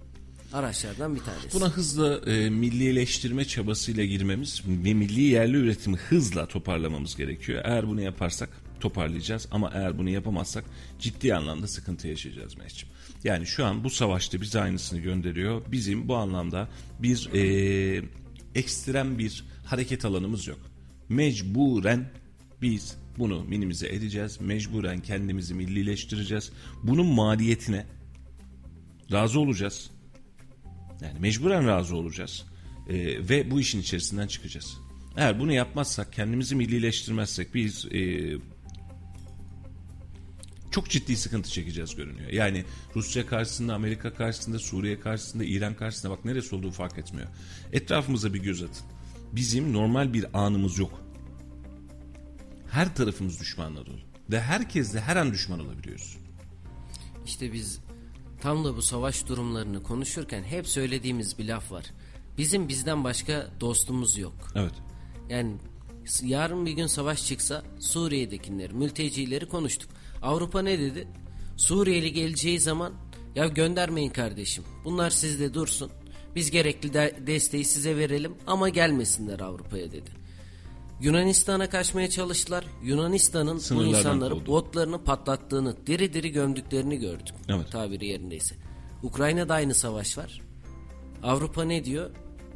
araçlardan bir tanesi. Buna hızla e, millileştirme çabasıyla girmemiz ve milli yerli üretimi hızla toparlamamız gerekiyor. Eğer bunu yaparsak toparlayacağız ama eğer bunu yapamazsak ciddi anlamda sıkıntı yaşayacağız Mehmetciğim. Yani şu an bu savaşta bize aynısını gönderiyor. Bizim bu anlamda bir e, ekstrem bir hareket alanımız yok. Mecburen biz bunu minimize edeceğiz. Mecburen kendimizi millileştireceğiz. Bunun maliyetine razı olacağız. Yani mecburen razı olacağız. Ee, ve bu işin içerisinden çıkacağız. Eğer bunu yapmazsak, kendimizi millileştirmezsek biz e, çok ciddi sıkıntı çekeceğiz görünüyor. Yani Rusya karşısında, Amerika karşısında, Suriye karşısında, İran karşısında bak neresi olduğu fark etmiyor. Etrafımıza bir göz atın. Bizim normal bir anımız yok. Her tarafımız düşmanla dolu. Ve herkesle her an düşman olabiliyoruz. İşte biz tam da bu savaş durumlarını konuşurken hep söylediğimiz bir laf var. Bizim bizden başka dostumuz yok. Evet. Yani yarın bir gün savaş çıksa Suriye'dekileri, mültecileri konuştuk. Avrupa ne dedi? Suriyeli geleceği zaman ya göndermeyin kardeşim. Bunlar sizde dursun. Biz gerekli de- desteği size verelim ama gelmesinler Avrupa'ya dedi. Yunanistan'a kaçmaya çalıştılar. Yunanistan'ın bu insanları kovdu. botlarını patlattığını, diri diri gömdüklerini gördük. Evet. Tabiri yerindeyse. Ukrayna'da aynı savaş var. Avrupa ne diyor?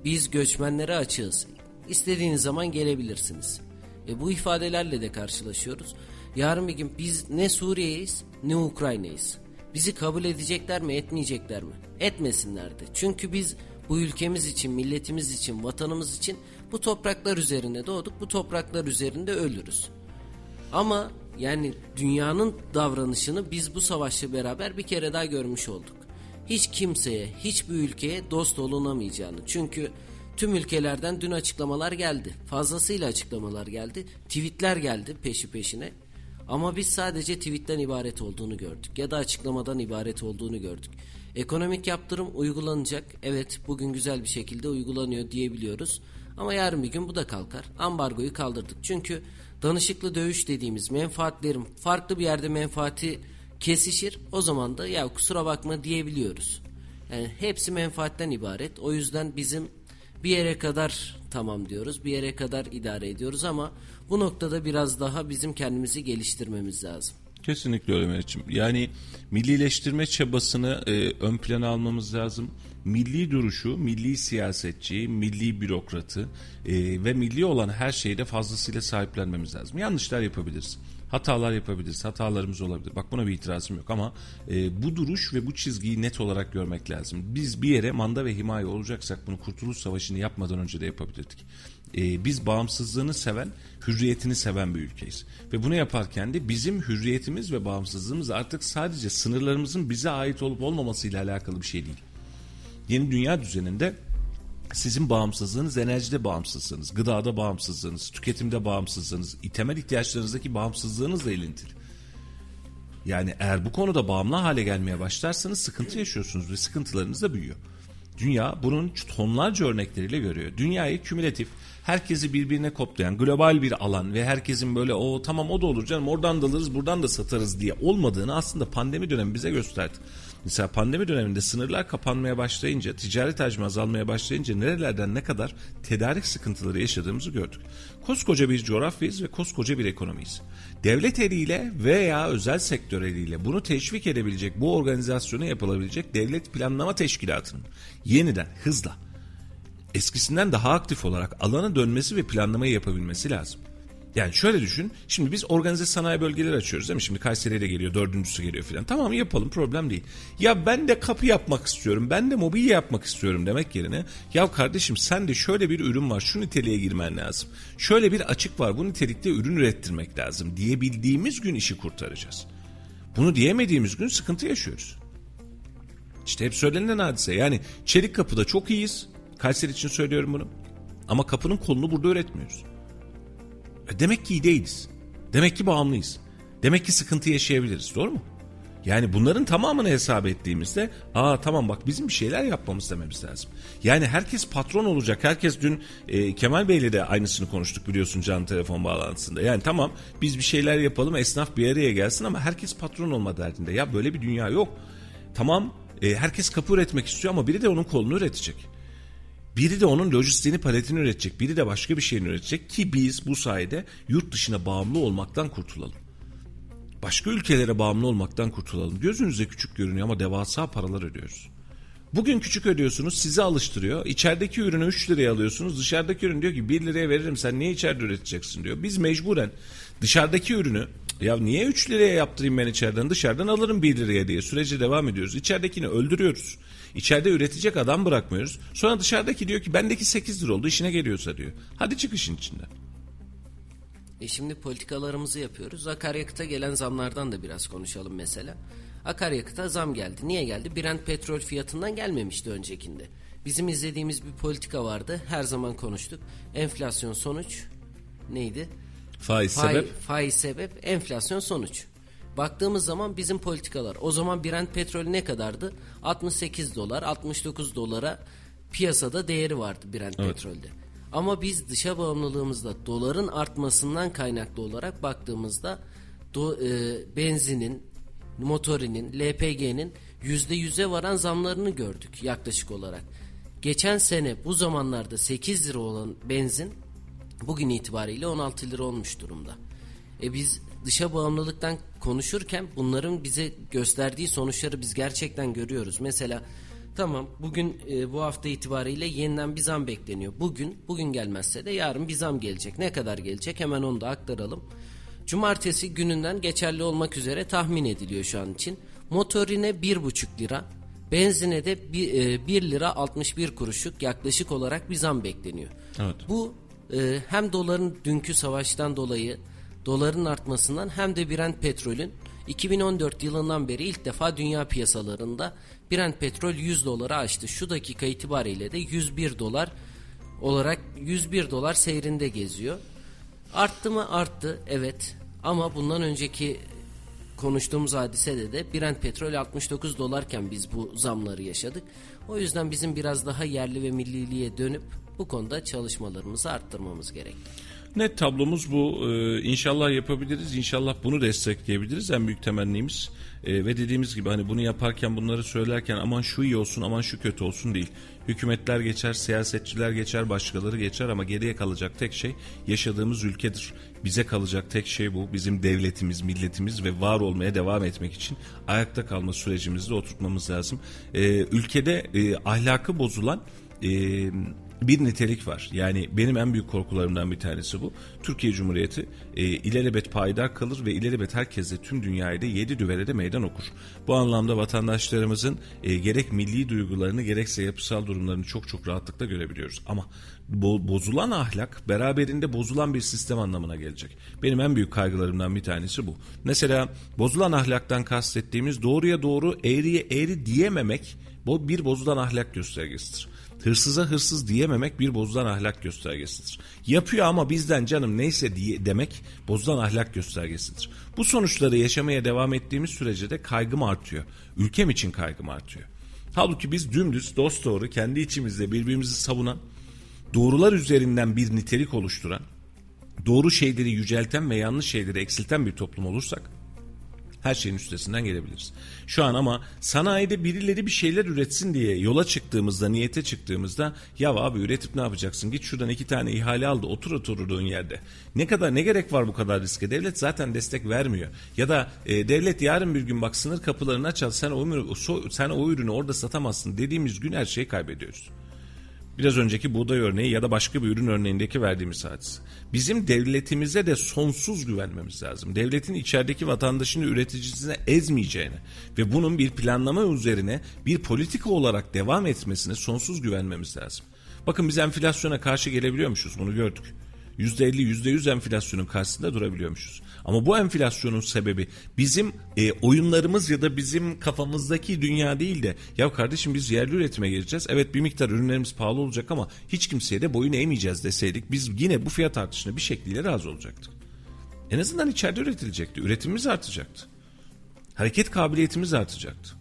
Biz göçmenlere açığız. İstediğiniz zaman gelebilirsiniz. E bu ifadelerle de karşılaşıyoruz. Yarın bir gün biz ne Suriye'yiz ne Ukrayna'yız. Bizi kabul edecekler mi etmeyecekler mi? Etmesinlerdi. Çünkü biz bu ülkemiz için, milletimiz için, vatanımız için bu topraklar üzerinde doğduk. Bu topraklar üzerinde ölürüz. Ama yani dünyanın davranışını biz bu savaşla beraber bir kere daha görmüş olduk. Hiç kimseye, hiçbir ülkeye dost olunamayacağını. Çünkü tüm ülkelerden dün açıklamalar geldi. Fazlasıyla açıklamalar geldi. Tweetler geldi peşi peşine. Ama biz sadece tweetten ibaret olduğunu gördük ya da açıklamadan ibaret olduğunu gördük. Ekonomik yaptırım uygulanacak. Evet bugün güzel bir şekilde uygulanıyor diyebiliyoruz. Ama yarın bir gün bu da kalkar. Ambargoyu kaldırdık. Çünkü danışıklı dövüş dediğimiz menfaatlerin farklı bir yerde menfaati kesişir. O zaman da ya kusura bakma diyebiliyoruz. Yani hepsi menfaatten ibaret. O yüzden bizim bir yere kadar tamam diyoruz. Bir yere kadar idare ediyoruz ama bu noktada biraz daha bizim kendimizi geliştirmemiz lazım. Kesinlikle öyle Meriç'im. Yani millileştirme çabasını e, ön plana almamız lazım. Milli duruşu, milli siyasetçi, milli bürokratı e, ve milli olan her şeyde fazlasıyla sahiplenmemiz lazım. Yanlışlar yapabiliriz. Hatalar yapabiliriz. Hatalarımız olabilir. Bak buna bir itirazım yok ama e, bu duruş ve bu çizgiyi net olarak görmek lazım. Biz bir yere manda ve himaye olacaksak bunu Kurtuluş Savaşı'nı yapmadan önce de yapabilirdik. E, biz bağımsızlığını seven, hürriyetini seven bir ülkeyiz. Ve bunu yaparken de bizim hürriyetimiz ve bağımsızlığımız artık sadece sınırlarımızın bize ait olup olmamasıyla alakalı bir şey değil. Yeni dünya düzeninde sizin bağımsızlığınız enerjide bağımsızlığınız, gıdada bağımsızlığınız, tüketimde bağımsızlığınız, temel ihtiyaçlarınızdaki bağımsızlığınızla ilintili. Yani eğer bu konuda bağımlı hale gelmeye başlarsanız sıkıntı yaşıyorsunuz ve sıkıntılarınız da büyüyor. Dünya bunun tonlarca örnekleriyle görüyor. Dünyayı kümülatif, herkesi birbirine koplayan global bir alan ve herkesin böyle o tamam o da olur canım oradan da alırız buradan da satarız diye olmadığını aslında pandemi dönemi bize gösterdi. Mesela pandemi döneminde sınırlar kapanmaya başlayınca, ticaret hacmi azalmaya başlayınca nerelerden ne kadar tedarik sıkıntıları yaşadığımızı gördük. Koskoca bir coğrafyayız ve koskoca bir ekonomiyiz. Devlet eliyle veya özel sektör eliyle bunu teşvik edebilecek, bu organizasyonu yapılabilecek devlet planlama teşkilatının yeniden hızla eskisinden daha aktif olarak alana dönmesi ve planlamayı yapabilmesi lazım. Yani şöyle düşün. Şimdi biz organize sanayi bölgeleri açıyoruz değil mi? Şimdi Kayseri'ye de geliyor, dördüncüsü geliyor filan. Tamam yapalım problem değil. Ya ben de kapı yapmak istiyorum, ben de mobilya yapmak istiyorum demek yerine ya kardeşim sen de şöyle bir ürün var, şu niteliğe girmen lazım. Şöyle bir açık var, bu nitelikte ürün ürettirmek lazım diyebildiğimiz gün işi kurtaracağız. Bunu diyemediğimiz gün sıkıntı yaşıyoruz. İşte hep söylenen hadise. Yani çelik kapıda çok iyiyiz. Kayseri için söylüyorum bunu. Ama kapının kolunu burada üretmiyoruz. E demek ki iyi değiliz. Demek ki bağımlıyız. Demek ki sıkıntı yaşayabiliriz. Doğru mu? Yani bunların tamamını hesap ettiğimizde aa tamam bak bizim bir şeyler yapmamız dememiz lazım. Yani herkes patron olacak. Herkes dün e, Kemal Bey'le de aynısını konuştuk biliyorsun canlı telefon bağlantısında. Yani tamam biz bir şeyler yapalım esnaf bir araya gelsin ama herkes patron olma derdinde. Ya böyle bir dünya yok. Tamam e, herkes kapı üretmek istiyor ama biri de onun kolunu üretecek. Biri de onun lojistiğini paletini üretecek. Biri de başka bir şeyini üretecek ki biz bu sayede yurt dışına bağımlı olmaktan kurtulalım. Başka ülkelere bağımlı olmaktan kurtulalım. Gözünüze küçük görünüyor ama devasa paralar ödüyoruz. Bugün küçük ödüyorsunuz sizi alıştırıyor. İçerideki ürünü 3 liraya alıyorsunuz. Dışarıdaki ürün diyor ki 1 liraya veririm sen niye içeride üreteceksin diyor. Biz mecburen dışarıdaki ürünü ya niye 3 liraya yaptırayım ben içeriden dışarıdan alırım 1 liraya diye sürece devam ediyoruz. İçeridekini öldürüyoruz. İçeride üretecek adam bırakmıyoruz. Sonra dışarıdaki diyor ki bendeki 8 lira oldu işine geliyorsa diyor. Hadi çık işin içinden. E şimdi politikalarımızı yapıyoruz. Akaryakıta gelen zamlardan da biraz konuşalım mesela. Akaryakıta zam geldi. Niye geldi? Brent petrol fiyatından gelmemişti öncekinde. Bizim izlediğimiz bir politika vardı. Her zaman konuştuk. Enflasyon sonuç neydi? Faiz Faiz, sebep. faiz sebep, enflasyon sonuç. Baktığımız zaman bizim politikalar. O zaman Brent petrol ne kadardı? 68 dolar, 69 dolara piyasada değeri vardı Brent Evet. petrolde. Ama biz dışa bağımlılığımızda doların artmasından kaynaklı olarak baktığımızda do, e, benzinin, motorinin, LPG'nin %100'e varan zamlarını gördük yaklaşık olarak. Geçen sene bu zamanlarda 8 lira olan benzin bugün itibariyle 16 lira olmuş durumda. E biz dışa bağımlılıktan konuşurken bunların bize gösterdiği sonuçları biz gerçekten görüyoruz. Mesela tamam bugün e, bu hafta itibariyle yeniden bir zam bekleniyor. Bugün bugün gelmezse de yarın bir zam gelecek. Ne kadar gelecek hemen onu da aktaralım. Cumartesi gününden geçerli olmak üzere tahmin ediliyor şu an için. Motorine 1,5 lira, benzine de 1, 1 lira 61 kuruşluk yaklaşık olarak bir zam bekleniyor. Evet. Bu e, hem doların dünkü savaştan dolayı doların artmasından hem de Brent petrolün 2014 yılından beri ilk defa dünya piyasalarında Brent petrol 100 doları aştı. Şu dakika itibariyle de 101 dolar olarak 101 dolar seyrinde geziyor. Arttı mı? Arttı. Evet. Ama bundan önceki konuştuğumuz hadisede de Brent petrol 69 dolarken biz bu zamları yaşadık. O yüzden bizim biraz daha yerli ve milliliğe dönüp Bu konuda çalışmalarımızı arttırmamız gerekli. Net tablomuz bu. Ee, inşallah yapabiliriz. İnşallah bunu destekleyebiliriz. En büyük temennimiz. Ee, ve dediğimiz gibi hani bunu yaparken bunları söylerken aman şu iyi olsun aman şu kötü olsun değil. Hükümetler geçer, siyasetçiler geçer, başkaları geçer ama geriye kalacak tek şey yaşadığımız ülkedir. Bize kalacak tek şey bu. Bizim devletimiz, milletimiz ve var olmaya devam etmek için ayakta kalma sürecimizi oturtmamız lazım. Ee, ülkede e, ahlakı bozulan e, bir nitelik var. Yani benim en büyük korkularımdan bir tanesi bu. Türkiye Cumhuriyeti e, ilelebet payidar kalır ve ilelebet herkese tüm dünyayı da yedi düvele de meydan okur. Bu anlamda vatandaşlarımızın e, gerek milli duygularını gerekse yapısal durumlarını çok çok rahatlıkla görebiliyoruz. Ama bo- bozulan ahlak beraberinde bozulan bir sistem anlamına gelecek. Benim en büyük kaygılarımdan bir tanesi bu. Mesela bozulan ahlaktan kastettiğimiz doğruya doğru eğriye eğri diyememek bu bir bozulan ahlak göstergesidir. Hırsıza hırsız diyememek bir bozulan ahlak göstergesidir. Yapıyor ama bizden canım neyse diye demek bozulan ahlak göstergesidir. Bu sonuçları yaşamaya devam ettiğimiz sürece de kaygım artıyor. Ülkem için kaygım artıyor. Halbuki biz dümdüz dost doğru kendi içimizde birbirimizi savunan, doğrular üzerinden bir nitelik oluşturan, doğru şeyleri yücelten ve yanlış şeyleri eksilten bir toplum olursak her şeyin üstesinden gelebiliriz. Şu an ama sanayide birileri bir şeyler üretsin diye yola çıktığımızda, niyete çıktığımızda ya abi üretip ne yapacaksın? Git şuradan iki tane ihale aldı otur oturduğun yerde. Ne kadar ne gerek var bu kadar riske? Devlet zaten destek vermiyor. Ya da e, devlet yarın bir gün bak sınır kapılarını açar sen o, sen o ürünü orada satamazsın dediğimiz gün her şeyi kaybediyoruz. Biraz önceki buğday örneği ya da başka bir ürün örneğindeki verdiğimiz hadise. Bizim devletimize de sonsuz güvenmemiz lazım. Devletin içerideki vatandaşını üreticisine ezmeyeceğine ve bunun bir planlama üzerine bir politika olarak devam etmesine sonsuz güvenmemiz lazım. Bakın biz enflasyona karşı gelebiliyormuşuz bunu gördük. %50 %100 enflasyonun karşısında durabiliyormuşuz. Ama bu enflasyonun sebebi bizim e, oyunlarımız ya da bizim kafamızdaki dünya değil de ya kardeşim biz yerli üretime gireceğiz. Evet bir miktar ürünlerimiz pahalı olacak ama hiç kimseye de boyun eğmeyeceğiz deseydik biz yine bu fiyat artışına bir şekliyle razı olacaktık. En azından içeride üretilecekti. Üretimimiz artacaktı. Hareket kabiliyetimiz artacaktı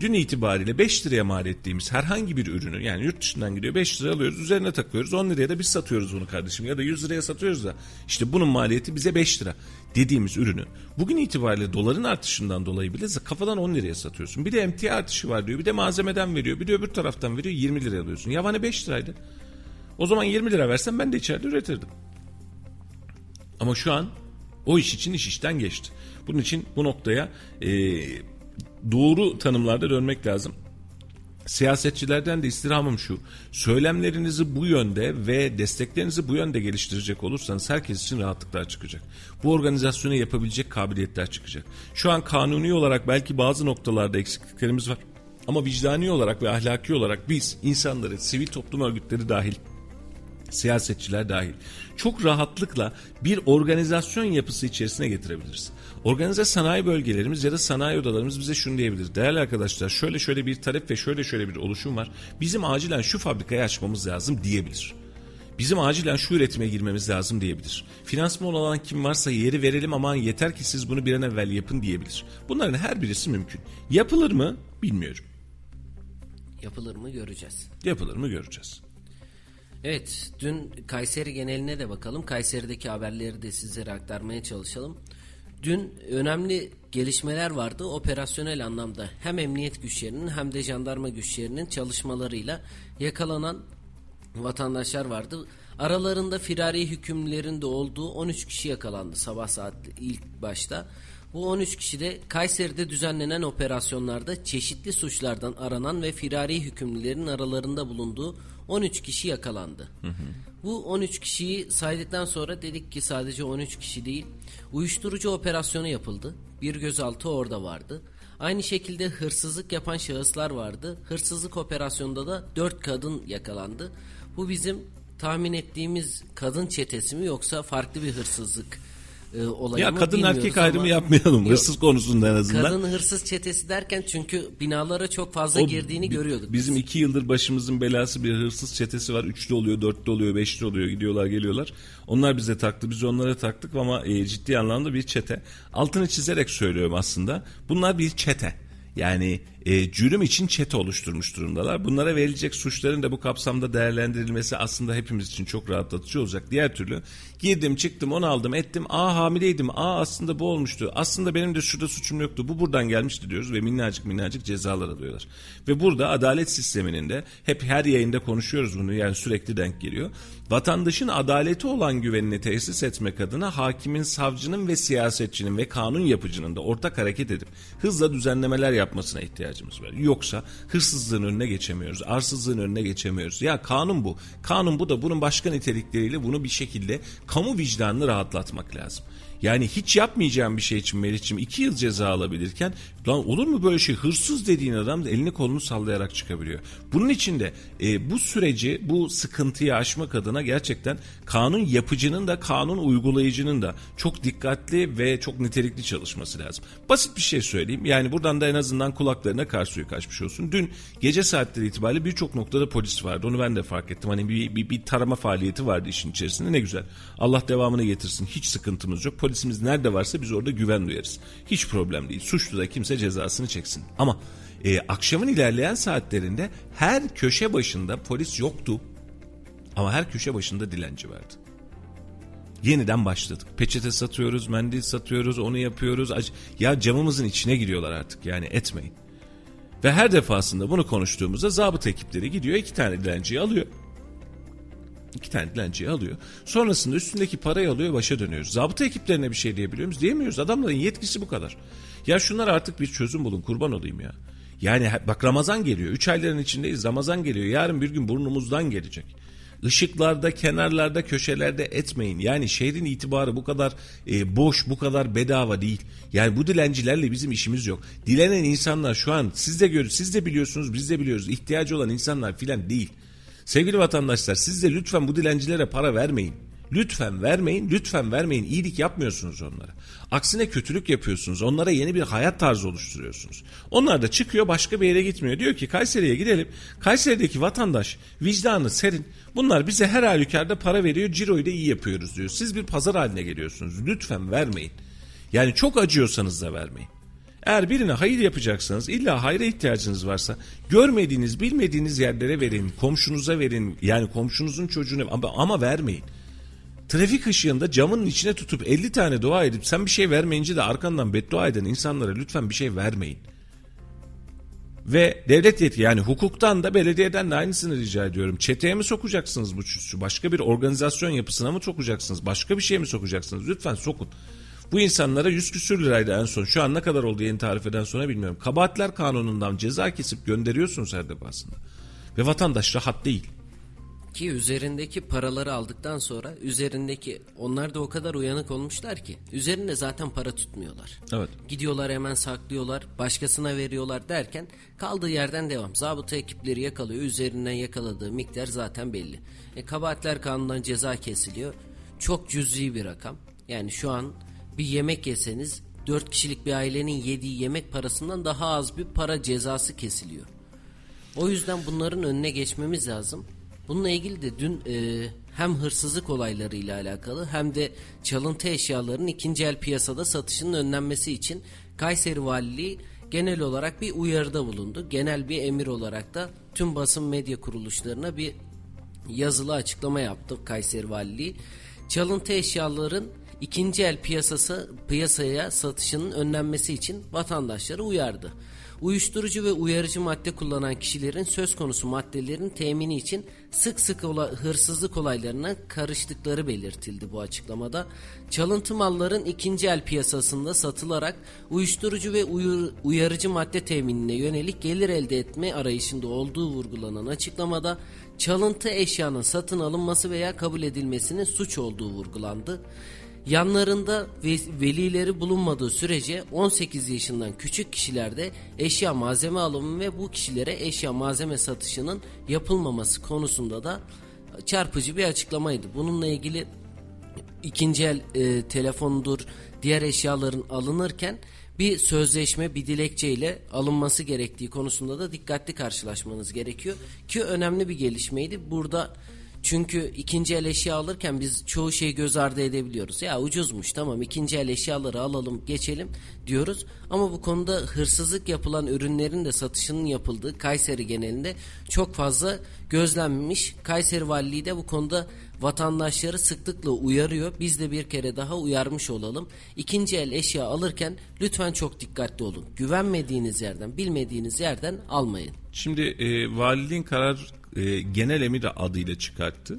dün itibariyle 5 liraya mal ettiğimiz herhangi bir ürünü yani yurt dışından gidiyor 5 lira alıyoruz üzerine takıyoruz 10 liraya da biz satıyoruz bunu kardeşim ya da 100 liraya satıyoruz da işte bunun maliyeti bize 5 lira dediğimiz ürünü bugün itibariyle doların artışından dolayı bile kafadan 10 liraya satıyorsun. Bir de emtia artışı var diyor bir de malzemeden veriyor bir de öbür taraftan veriyor 20 liraya alıyorsun. Ya hani 5 liraydı. O zaman 20 lira versen ben de içeride üretirdim. Ama şu an o iş için iş işten geçti. Bunun için bu noktaya e, doğru tanımlarda dönmek lazım. Siyasetçilerden de istirhamım şu. Söylemlerinizi bu yönde ve desteklerinizi bu yönde geliştirecek olursanız herkes için rahatlıklar çıkacak. Bu organizasyonu yapabilecek kabiliyetler çıkacak. Şu an kanuni olarak belki bazı noktalarda eksikliklerimiz var. Ama vicdani olarak ve ahlaki olarak biz insanları, sivil toplum örgütleri dahil siyasetçiler dahil çok rahatlıkla bir organizasyon yapısı içerisine getirebiliriz. Organize sanayi bölgelerimiz ya da sanayi odalarımız bize şunu diyebilir. Değerli arkadaşlar şöyle şöyle bir talep ve şöyle şöyle bir oluşum var. Bizim acilen şu fabrikayı açmamız lazım diyebilir. Bizim acilen şu üretime girmemiz lazım diyebilir. Finansman olan kim varsa yeri verelim aman yeter ki siz bunu bir an evvel yapın diyebilir. Bunların her birisi mümkün. Yapılır mı bilmiyorum. Yapılır mı göreceğiz. Yapılır mı göreceğiz. Evet, dün Kayseri geneline de bakalım. Kayseri'deki haberleri de sizlere aktarmaya çalışalım. Dün önemli gelişmeler vardı. Operasyonel anlamda hem emniyet güçlerinin hem de jandarma güçlerinin çalışmalarıyla yakalanan vatandaşlar vardı. Aralarında firari hükümlerin de olduğu 13 kişi yakalandı sabah saat ilk başta. Bu 13 kişi de Kayseri'de düzenlenen operasyonlarda çeşitli suçlardan aranan ve firari hükümlülerin aralarında bulunduğu 13 kişi yakalandı. Hı hı. Bu 13 kişiyi saydıktan sonra dedik ki sadece 13 kişi değil, uyuşturucu operasyonu yapıldı. Bir gözaltı orada vardı. Aynı şekilde hırsızlık yapan şahıslar vardı. Hırsızlık operasyonunda da 4 kadın yakalandı. Bu bizim tahmin ettiğimiz kadın çetesi mi yoksa farklı bir hırsızlık e, olayı Ya kadın erkek ayrımı yapmayalım Yok, hırsız konusunda en azından. Kadın hırsız çetesi derken çünkü binalara çok fazla o, girdiğini görüyorduk. Bizim biz. iki yıldır başımızın belası bir hırsız çetesi var. Üçlü oluyor, dörtlü oluyor, beşli oluyor. Gidiyorlar geliyorlar. Onlar bize taktı. Biz onlara taktık ama e, ciddi anlamda bir çete. Altını çizerek söylüyorum aslında. Bunlar bir çete. Yani e, cürüm için çete oluşturmuş durumdalar. Bunlara verilecek suçların da bu kapsamda değerlendirilmesi aslında hepimiz için çok rahatlatıcı olacak. Diğer türlü girdim çıktım onu aldım ettim. Aa hamileydim. Aa aslında bu olmuştu. Aslında benim de şurada suçum yoktu. Bu buradan gelmişti diyoruz ve minnacık minnacık cezalar alıyorlar. Ve burada adalet sisteminin de hep her yayında konuşuyoruz bunu yani sürekli denk geliyor. Vatandaşın adaleti olan güvenini tesis etmek adına hakimin, savcının ve siyasetçinin ve kanun yapıcının da ortak hareket edip hızla düzenlemeler yapmasına ihtiyacımız var. Yoksa hırsızlığın önüne geçemiyoruz, arsızlığın önüne geçemiyoruz. Ya kanun bu. Kanun bu da bunun başka nitelikleriyle bunu bir şekilde kamu vicdanını rahatlatmak lazım. Yani hiç yapmayacağım bir şey için Melih'ciğim iki yıl ceza alabilirken lan olur mu böyle şey hırsız dediğin adam elini kolunu sallayarak çıkabiliyor. Bunun için de e, bu süreci bu sıkıntıyı aşmak adına gerçekten kanun yapıcının da kanun uygulayıcının da çok dikkatli ve çok nitelikli çalışması lazım. Basit bir şey söyleyeyim yani buradan da en azından kulaklarına kar suyu kaçmış olsun. Dün gece saatleri itibariyle birçok noktada polis vardı onu ben de fark ettim. Hani bir, bir, bir tarama faaliyeti vardı işin içerisinde ne güzel. Allah devamını getirsin hiç sıkıntımız yok polisimiz nerede varsa biz orada güven duyarız. Hiç problem değil. Suçlu da kimse cezasını çeksin. Ama e, akşamın ilerleyen saatlerinde her köşe başında polis yoktu. Ama her köşe başında dilenci vardı. Yeniden başladık. Peçete satıyoruz, mendil satıyoruz, onu yapıyoruz. Ya camımızın içine giriyorlar artık yani etmeyin. Ve her defasında bunu konuştuğumuzda zabıt ekipleri gidiyor iki tane dilenciyi alıyor. İki tane dilenciyi alıyor. Sonrasında üstündeki parayı alıyor başa dönüyoruz. Zabıta ekiplerine bir şey diyebiliyor muyuz? Diyemiyoruz. Adamların yetkisi bu kadar. Ya şunlar artık bir çözüm bulun kurban olayım ya. Yani bak Ramazan geliyor. Üç ayların içindeyiz. Ramazan geliyor. Yarın bir gün burnumuzdan gelecek. Işıklarda, kenarlarda, köşelerde etmeyin. Yani şehrin itibarı bu kadar e, boş, bu kadar bedava değil. Yani bu dilencilerle bizim işimiz yok. Dilenen insanlar şu an siz de görüyorsunuz, siz de biliyorsunuz, biz de biliyoruz. İhtiyacı olan insanlar filan değil. Sevgili vatandaşlar siz de lütfen bu dilencilere para vermeyin. Lütfen vermeyin, lütfen vermeyin. İyilik yapmıyorsunuz onlara. Aksine kötülük yapıyorsunuz. Onlara yeni bir hayat tarzı oluşturuyorsunuz. Onlar da çıkıyor başka bir yere gitmiyor. Diyor ki Kayseri'ye gidelim. Kayseri'deki vatandaş vicdanı serin. Bunlar bize her halükarda para veriyor. Ciroyu da iyi yapıyoruz diyor. Siz bir pazar haline geliyorsunuz. Lütfen vermeyin. Yani çok acıyorsanız da vermeyin. Eğer birine hayır yapacaksanız illa hayra ihtiyacınız varsa görmediğiniz bilmediğiniz yerlere verin. Komşunuza verin. Yani komşunuzun çocuğunu ama, ama vermeyin. Trafik ışığında camının içine tutup 50 tane dua edip sen bir şey vermeyince de arkandan beddua eden insanlara lütfen bir şey vermeyin. Ve devlet yetki yani hukuktan da belediyeden de aynısını rica ediyorum. Çeteye mi sokacaksınız bu suçu? Başka bir organizasyon yapısına mı sokacaksınız? Başka bir şey mi sokacaksınız? Lütfen sokun. Bu insanlara 100 küsür liraydı en son. Şu an ne kadar oldu yeni tarifeden sonra bilmiyorum. Kabahatler kanunundan ceza kesip gönderiyorsunuz her defasında. Ve vatandaş rahat değil. Ki üzerindeki paraları aldıktan sonra üzerindeki onlar da o kadar uyanık olmuşlar ki üzerinde zaten para tutmuyorlar. Evet. Gidiyorlar hemen saklıyorlar başkasına veriyorlar derken kaldığı yerden devam. Zabıta ekipleri yakalıyor üzerinden yakaladığı miktar zaten belli. E, kabahatler kanundan ceza kesiliyor. Çok cüzi bir rakam. Yani şu an bir yemek yeseniz 4 kişilik bir ailenin yediği yemek parasından daha az bir para cezası kesiliyor. O yüzden bunların önüne geçmemiz lazım. Bununla ilgili de dün e, hem hırsızlık olaylarıyla alakalı hem de çalıntı eşyaların ikinci el piyasada satışının önlenmesi için Kayseri Valiliği genel olarak bir uyarıda bulundu. Genel bir emir olarak da tüm basın medya kuruluşlarına bir yazılı açıklama yaptı Kayseri Valiliği. Çalıntı eşyaların ikinci el piyasası piyasaya satışının önlenmesi için vatandaşları uyardı. Uyuşturucu ve uyarıcı madde kullanan kişilerin söz konusu maddelerin temini için sık sık ola, hırsızlık olaylarına karıştıkları belirtildi bu açıklamada. Çalıntı malların ikinci el piyasasında satılarak uyuşturucu ve uyur, uyarıcı madde teminine yönelik gelir elde etme arayışında olduğu vurgulanan açıklamada çalıntı eşyanın satın alınması veya kabul edilmesinin suç olduğu vurgulandı. Yanlarında velileri bulunmadığı sürece 18 yaşından küçük kişilerde eşya malzeme alımı ve bu kişilere eşya malzeme satışının yapılmaması konusunda da çarpıcı bir açıklamaydı. Bununla ilgili ikinci el e, telefondur, diğer eşyaların alınırken bir sözleşme, bir dilekçe ile alınması gerektiği konusunda da dikkatli karşılaşmanız gerekiyor. Ki önemli bir gelişmeydi. Burada Çünkü ikinci el eşya alırken biz çoğu şeyi göz ardı edebiliyoruz. Ya ucuzmuş tamam ikinci el eşyaları alalım geçelim diyoruz. Ama bu konuda hırsızlık yapılan ürünlerin de satışının yapıldığı Kayseri genelinde çok fazla gözlenmiş. Kayseri Valiliği de bu konuda vatandaşları sıklıkla uyarıyor. Biz de bir kere daha uyarmış olalım. İkinci el eşya alırken lütfen çok dikkatli olun. Güvenmediğiniz yerden, bilmediğiniz yerden almayın. Şimdi e, valiliğin karar e, genel emir adıyla çıkarttı.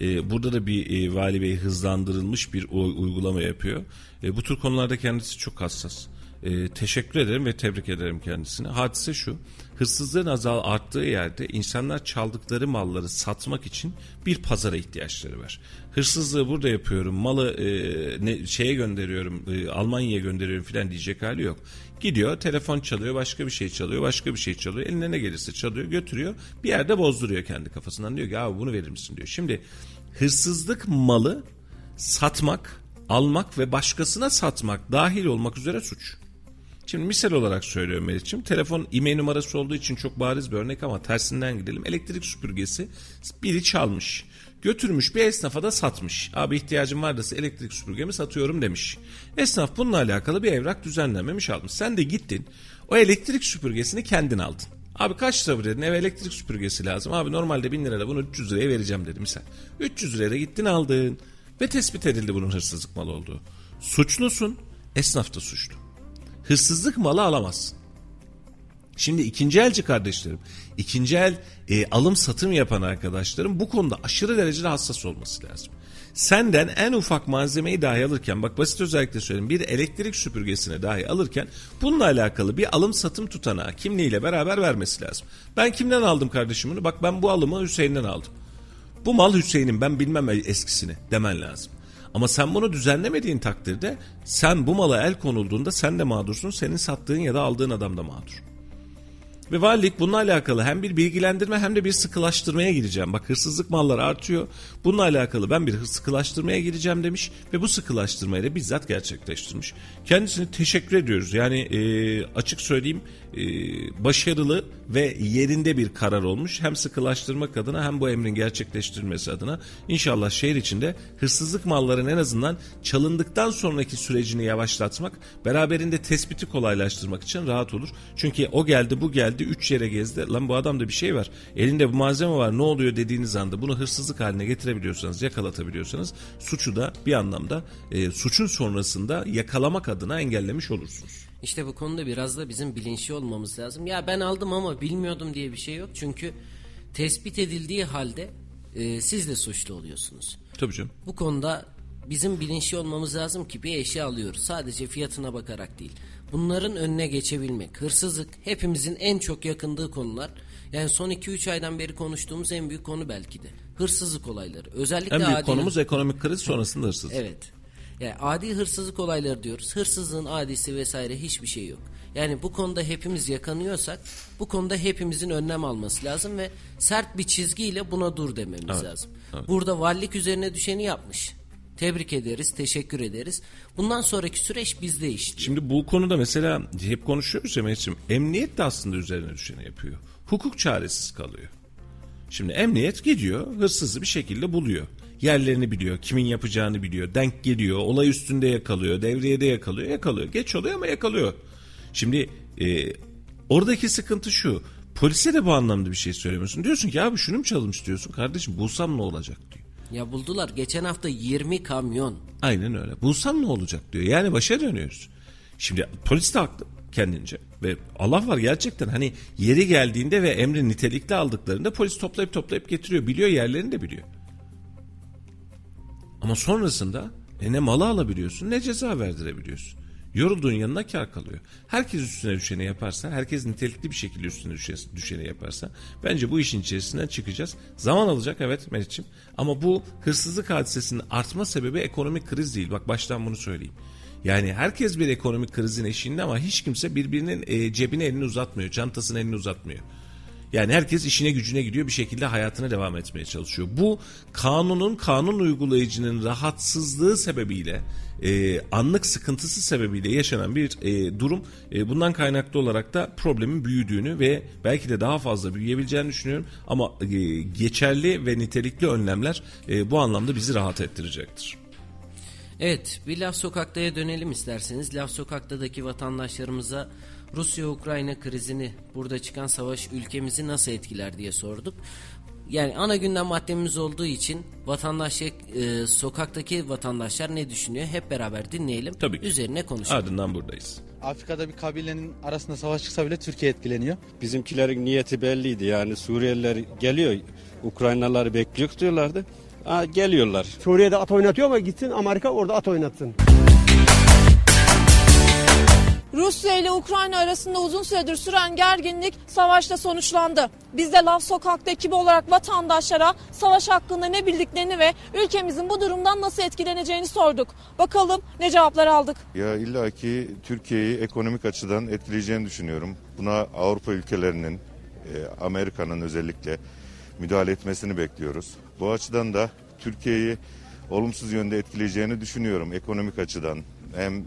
E, burada da bir e, vali bey hızlandırılmış bir uygulama yapıyor. E, bu tür konularda kendisi çok hassas. E, teşekkür ederim ve tebrik ederim kendisine. Hadise şu, hırsızlığın azal arttığı yerde insanlar çaldıkları malları satmak için bir pazara ihtiyaçları var. Hırsızlığı burada yapıyorum, malı e, ne, şeye gönderiyorum, e, Almanya'ya gönderiyorum filan diyecek hali yok. Gidiyor, telefon çalıyor, başka bir şey çalıyor, başka bir şey çalıyor, eline ne gelirse çalıyor, götürüyor, bir yerde bozduruyor kendi kafasından. Diyor ki abi bunu verir misin diyor. Şimdi hırsızlık malı satmak, almak ve başkasına satmak dahil olmak üzere suç. Şimdi misal olarak söylüyorum Meriç'im. Telefon e-mail numarası olduğu için çok bariz bir örnek ama tersinden gidelim. Elektrik süpürgesi biri çalmış. Götürmüş bir esnafa da satmış. Abi ihtiyacım varsa elektrik süpürgemi satıyorum demiş. Esnaf bununla alakalı bir evrak düzenlenmemiş almış. Sen de gittin o elektrik süpürgesini kendin aldın. Abi kaç lira dedin eve elektrik süpürgesi lazım. Abi normalde 1000 lirada bunu 300 liraya vereceğim dedim misal. 300 liraya da gittin aldın. Ve tespit edildi bunun hırsızlık malı olduğu. Suçlusun esnaf da suçlu hırsızlık malı alamazsın. Şimdi ikinci elci kardeşlerim, ikinci el e, alım satım yapan arkadaşlarım bu konuda aşırı derecede hassas olması lazım. Senden en ufak malzemeyi dahi alırken bak basit özellikle söyleyeyim bir elektrik süpürgesine dahi alırken bununla alakalı bir alım satım tutanağı kimliğiyle beraber vermesi lazım. Ben kimden aldım kardeşim bunu? Bak ben bu alımı Hüseyin'den aldım. Bu mal Hüseyin'in ben bilmem eskisini demen lazım. Ama sen bunu düzenlemediğin takdirde sen bu mala el konulduğunda sen de mağdursun. Senin sattığın ya da aldığın adam da mağdur. Ve valilik bununla alakalı hem bir bilgilendirme hem de bir sıkılaştırmaya gireceğim. Bak hırsızlık malları artıyor. Bununla alakalı ben bir sıkılaştırmaya gireceğim demiş ve bu sıkılaştırmayı da bizzat gerçekleştirmiş. Kendisine teşekkür ediyoruz. Yani e, açık söyleyeyim e, başarılı ve yerinde bir karar olmuş. Hem sıkılaştırmak adına hem bu emrin gerçekleştirilmesi adına inşallah şehir içinde hırsızlık malların en azından çalındıktan sonraki sürecini yavaşlatmak, beraberinde tespiti kolaylaştırmak için rahat olur. Çünkü o geldi bu geldi 3 yere gezdi. Lan bu adamda bir şey var. Elinde bu malzeme var. Ne oluyor dediğiniz anda bunu hırsızlık haline getirebiliyorsanız, yakalatabiliyorsanız suçu da bir anlamda e, suçun sonrasında yakalamak adına engellemiş olursunuz. İşte bu konuda biraz da bizim bilinçli olmamız lazım. Ya ben aldım ama bilmiyordum diye bir şey yok. Çünkü tespit edildiği halde e, siz de suçlu oluyorsunuz. Tabii canım. Bu konuda bizim bilinçli olmamız lazım ki bir eşya alıyoruz. Sadece fiyatına bakarak değil. Bunların önüne geçebilmek. Hırsızlık hepimizin en çok yakındığı konular. Yani son 2-3 aydan beri konuştuğumuz en büyük konu belki de. Hırsızlık olayları. Özellikle En büyük adil- konumuz ekonomik kriz sonrasında hırsızlık. Evet. Yani adi hırsızlık olayları diyoruz. Hırsızlığın adisi vesaire hiçbir şey yok. Yani bu konuda hepimiz yakanıyorsak bu konuda hepimizin önlem alması lazım ve sert bir çizgiyle buna dur dememiz Evet, lazım. evet. Burada valilik üzerine düşeni yapmış. Tebrik ederiz, teşekkür ederiz. Bundan sonraki süreç bizde işliyor. Şimdi bu konuda mesela hep konuşuyoruz ya Mehmetciğim. Emniyet de aslında üzerine düşeni yapıyor. Hukuk çaresiz kalıyor. Şimdi emniyet gidiyor hırsızı bir şekilde buluyor. Yerlerini biliyor, kimin yapacağını biliyor, denk geliyor, olay üstünde yakalıyor, devriyede yakalıyor, yakalıyor. Geç oluyor ama yakalıyor. Şimdi e, oradaki sıkıntı şu. Polise de bu anlamda bir şey söylemiyorsun. Diyorsun ki abi şunu mu çalmış diyorsun. Kardeşim bulsam ne olacak diyor. Ya buldular. Geçen hafta 20 kamyon. Aynen öyle. Bulsam ne olacak diyor. Yani başa dönüyoruz. Şimdi polis de haklı kendince. Ve Allah var gerçekten hani yeri geldiğinde ve emri nitelikli aldıklarında polis toplayıp toplayıp getiriyor. Biliyor yerlerini de biliyor. Ama sonrasında e, ne malı alabiliyorsun ne ceza verdirebiliyorsun. Yorulduğun yanına kar kalıyor. Herkes üstüne düşeni yaparsa, herkes nitelikli bir şekilde üstüne düşe- düşeni yaparsa bence bu işin içerisinden çıkacağız. Zaman alacak evet Meriç'im ama bu hırsızlık hadisesinin artma sebebi ekonomik kriz değil. Bak baştan bunu söyleyeyim. Yani herkes bir ekonomik krizin eşiğinde ama hiç kimse birbirinin e, cebine elini uzatmıyor, çantasına elini uzatmıyor. Yani herkes işine gücüne gidiyor bir şekilde hayatına devam etmeye çalışıyor. Bu kanunun kanun uygulayıcının rahatsızlığı sebebiyle e, anlık sıkıntısı sebebiyle yaşanan bir e, durum. E, bundan kaynaklı olarak da problemin büyüdüğünü ve belki de daha fazla büyüyebileceğini düşünüyorum. Ama e, geçerli ve nitelikli önlemler e, bu anlamda bizi rahat ettirecektir. Evet bir Laf Sokak'ta'ya dönelim isterseniz. Laf Sokak'ta'daki vatandaşlarımıza Rusya-Ukrayna krizini burada çıkan savaş ülkemizi nasıl etkiler diye sorduk. Yani ana gündem maddemiz olduğu için vatandaş e, sokaktaki vatandaşlar ne düşünüyor hep beraber dinleyelim. Tabii ki. Üzerine konuşalım. Ardından buradayız. Afrika'da bir kabilenin arasında savaş çıksa bile Türkiye etkileniyor. Bizimkilerin niyeti belliydi yani Suriyeliler geliyor Ukraynalıları bekliyor diyorlardı. Aa, geliyorlar. Suriye'de at oynatıyor ama gitsin Amerika orada at oynatsın. Rusya ile Ukrayna arasında uzun süredir süren gerginlik savaşla sonuçlandı. Biz de Laf Sokak'ta ekibi olarak vatandaşlara savaş hakkında ne bildiklerini ve ülkemizin bu durumdan nasıl etkileneceğini sorduk. Bakalım ne cevaplar aldık. Ya illaki Türkiye'yi ekonomik açıdan etkileyeceğini düşünüyorum. Buna Avrupa ülkelerinin, e, Amerika'nın özellikle müdahale etmesini bekliyoruz. Bu açıdan da Türkiye'yi olumsuz yönde etkileyeceğini düşünüyorum ekonomik açıdan. Hem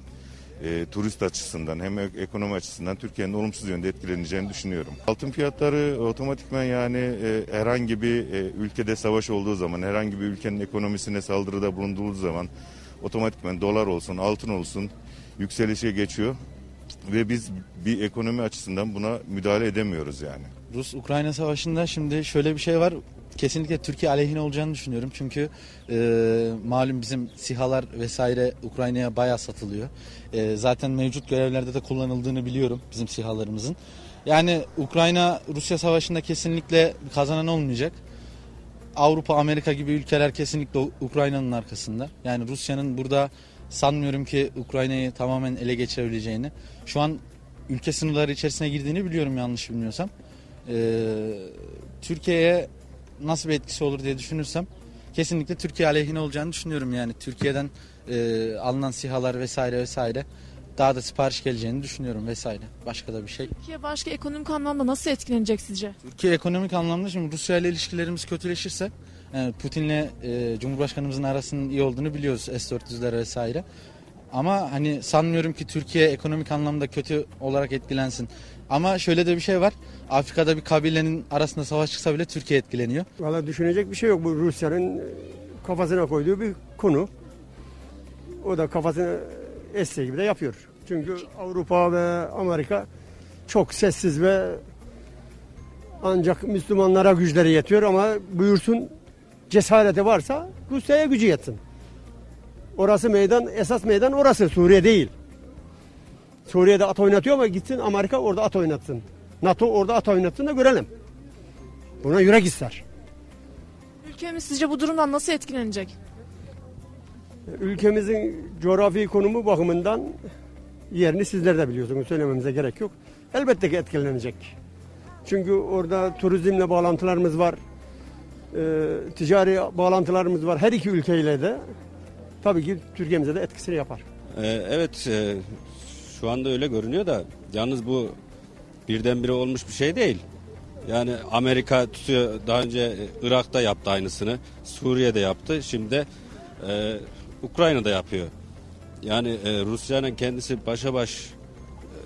e, turist açısından hem ek- ekonomi açısından Türkiye'nin olumsuz yönde etkileneceğini düşünüyorum. Altın fiyatları otomatikman yani e, herhangi bir e, ülkede savaş olduğu zaman, herhangi bir ülkenin ekonomisine saldırıda bulunduğu zaman otomatikman dolar olsun, altın olsun yükselişe geçiyor. Ve biz bir ekonomi açısından buna müdahale edemiyoruz yani. Rus-Ukrayna savaşında şimdi şöyle bir şey var. Kesinlikle Türkiye aleyhine olacağını düşünüyorum. Çünkü e, malum bizim sihalar vesaire Ukrayna'ya bayağı satılıyor. E, zaten mevcut görevlerde de kullanıldığını biliyorum bizim sihalarımızın. Yani Ukrayna-Rusya savaşında kesinlikle kazanan olmayacak. Avrupa, Amerika gibi ülkeler kesinlikle Ukrayna'nın arkasında. Yani Rusya'nın burada sanmıyorum ki Ukrayna'yı tamamen ele geçirebileceğini. Şu an ülke sınırları içerisine girdiğini biliyorum yanlış bilmiyorsam. Ee, Türkiye'ye nasıl bir etkisi olur diye düşünürsem kesinlikle Türkiye aleyhine olacağını düşünüyorum. Yani Türkiye'den e, alınan sihalar vesaire vesaire daha da sipariş geleceğini düşünüyorum vesaire. Başka da bir şey. Türkiye başka ekonomik anlamda nasıl etkilenecek sizce? Türkiye ekonomik anlamda şimdi Rusya ile ilişkilerimiz kötüleşirse yani Putin'le e, Cumhurbaşkanımızın arasının iyi olduğunu biliyoruz S-400'ler vesaire. Ama hani sanmıyorum ki Türkiye ekonomik anlamda kötü olarak etkilensin. Ama şöyle de bir şey var. Afrika'da bir kabilenin arasında savaş çıksa bile Türkiye etkileniyor. Valla düşünecek bir şey yok. Bu Rusya'nın kafasına koyduğu bir konu. O da kafasını estiği gibi de yapıyor. Çünkü Avrupa ve Amerika çok sessiz ve ancak Müslümanlara güçleri yetiyor ama buyursun cesareti varsa Rusya'ya gücü yetsin. Orası meydan, esas meydan orası Suriye değil. Suriye'de at oynatıyor ama gitsin Amerika orada at oynatsın. NATO orada at oynatsın da görelim. Buna yürek ister. Ülkemiz sizce bu durumdan nasıl etkilenecek? Ülkemizin coğrafi konumu bakımından yerini sizler de biliyorsunuz söylememize gerek yok. Elbette ki etkilenecek. Çünkü orada turizmle bağlantılarımız var. Ee, ticari bağlantılarımız var her iki ülkeyle de. Tabii ki Türkiye'mize de etkisini yapar. Ee, evet e, şu anda öyle görünüyor da yalnız bu birdenbire olmuş bir şey değil. Yani Amerika tutuyor daha önce e, Irak'ta yaptı aynısını. Suriye'de yaptı. Şimdi de e, Ukrayna'da yapıyor. Yani e, Rusya'nın kendisi başa baş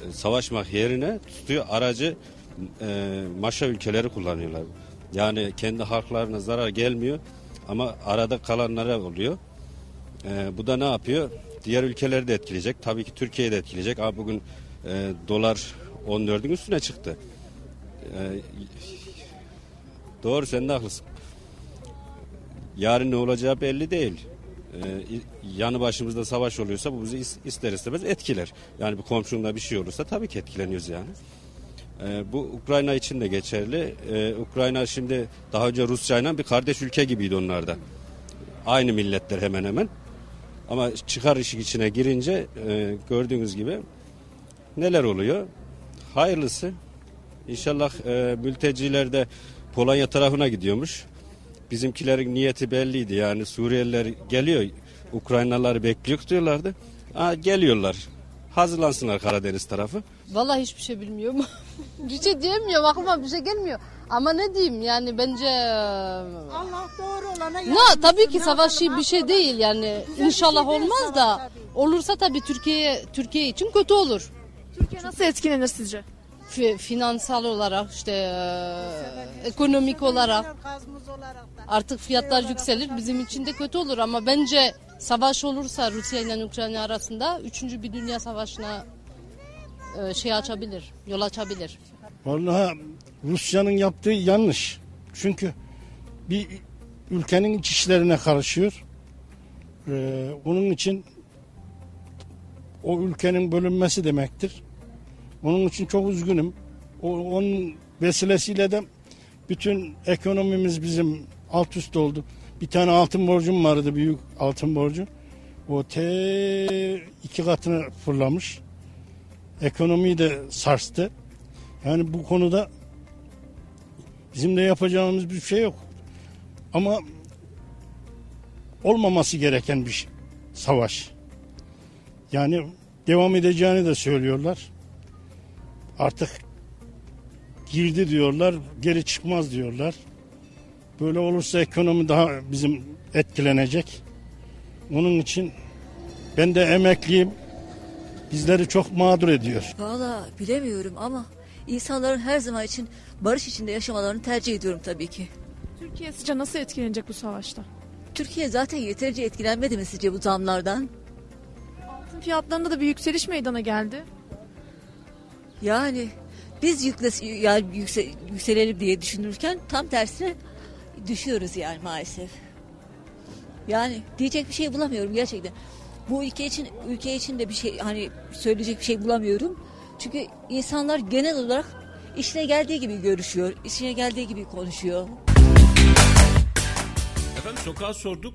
e, savaşmak yerine tutuyor aracı e, maşa ülkeleri kullanıyorlar. Yani kendi halklarına zarar gelmiyor ama arada kalanlara oluyor. E, bu da ne yapıyor? Diğer ülkeleri de etkileyecek. Tabii ki Türkiye'yi de etkileyecek. Ama bugün e, dolar 14'ün üstüne çıktı. E, doğru sen de haklısın. Yarın ne olacağı belli değil. E, yanı başımızda savaş oluyorsa bu bizi is- ister istemez etkiler. Yani bir komşunda bir şey olursa tabii ki etkileniyoruz yani. E, bu Ukrayna için de geçerli. E, Ukrayna şimdi daha önce Rusya'yla bir kardeş ülke gibiydi onlarda. Aynı milletler hemen hemen. Ama çıkar işi içine girince e, gördüğünüz gibi neler oluyor? Hayırlısı. İnşallah e, mülteciler de Polonya tarafına gidiyormuş. Bizimkilerin niyeti belliydi yani Suriyeliler geliyor Ukraynalıları bekliyor diyorlardı. Aa, geliyorlar. Hazırlansınlar Karadeniz tarafı. Vallahi hiçbir şey bilmiyorum. <laughs> bir şey diyemiyorum aklıma bir şey gelmiyor. Ama ne diyeyim yani bence Allah doğru olana No tabii ki savaş iyi bir şey değil yani. İnşallah olmaz da olursa tabii Türkiye Türkiye için kötü olur. Türkiye nasıl etkilenir sizce? Fi- finansal olarak işte e, ekonomik olarak. artık fiyatlar yükselir bizim için de kötü olur. Ama bence savaş olursa Rusya ile Ukrayna arasında üçüncü bir dünya savaşına e, şey açabilir, yol açabilir. Vallahi Rusya'nın yaptığı yanlış. Çünkü bir ülkenin iç işlerine karışıyor. Ee, onun için o ülkenin bölünmesi demektir. Onun için çok üzgünüm. O, onun vesilesiyle de bütün ekonomimiz bizim alt üst oldu. Bir tane altın borcum vardı büyük altın borcu. O te iki katını fırlamış. Ekonomiyi de sarstı. Yani bu konuda bizim de yapacağımız bir şey yok. Ama olmaması gereken bir şey- savaş. Yani devam edeceğini de söylüyorlar. Artık girdi diyorlar, geri çıkmaz diyorlar. Böyle olursa ekonomi daha bizim etkilenecek. Onun için ben de emekliyim. Bizleri çok mağdur ediyor. Valla bilemiyorum ama insanların her zaman için barış içinde yaşamalarını tercih ediyorum tabii ki. Türkiye sizce nasıl etkilenecek bu savaşta? Türkiye zaten yeterince etkilenmedi mi sizce bu zamlardan? Altın fiyatlarında da bir yükseliş meydana geldi. Yani biz yükle, yani yükse, yükselelim diye düşünürken tam tersine düşüyoruz yani maalesef. Yani diyecek bir şey bulamıyorum gerçekten. Bu ülke için ülke için de bir şey hani söyleyecek bir şey bulamıyorum. Çünkü insanlar genel olarak işine geldiği gibi görüşüyor, işine geldiği gibi konuşuyor. Efendim sokağa sorduk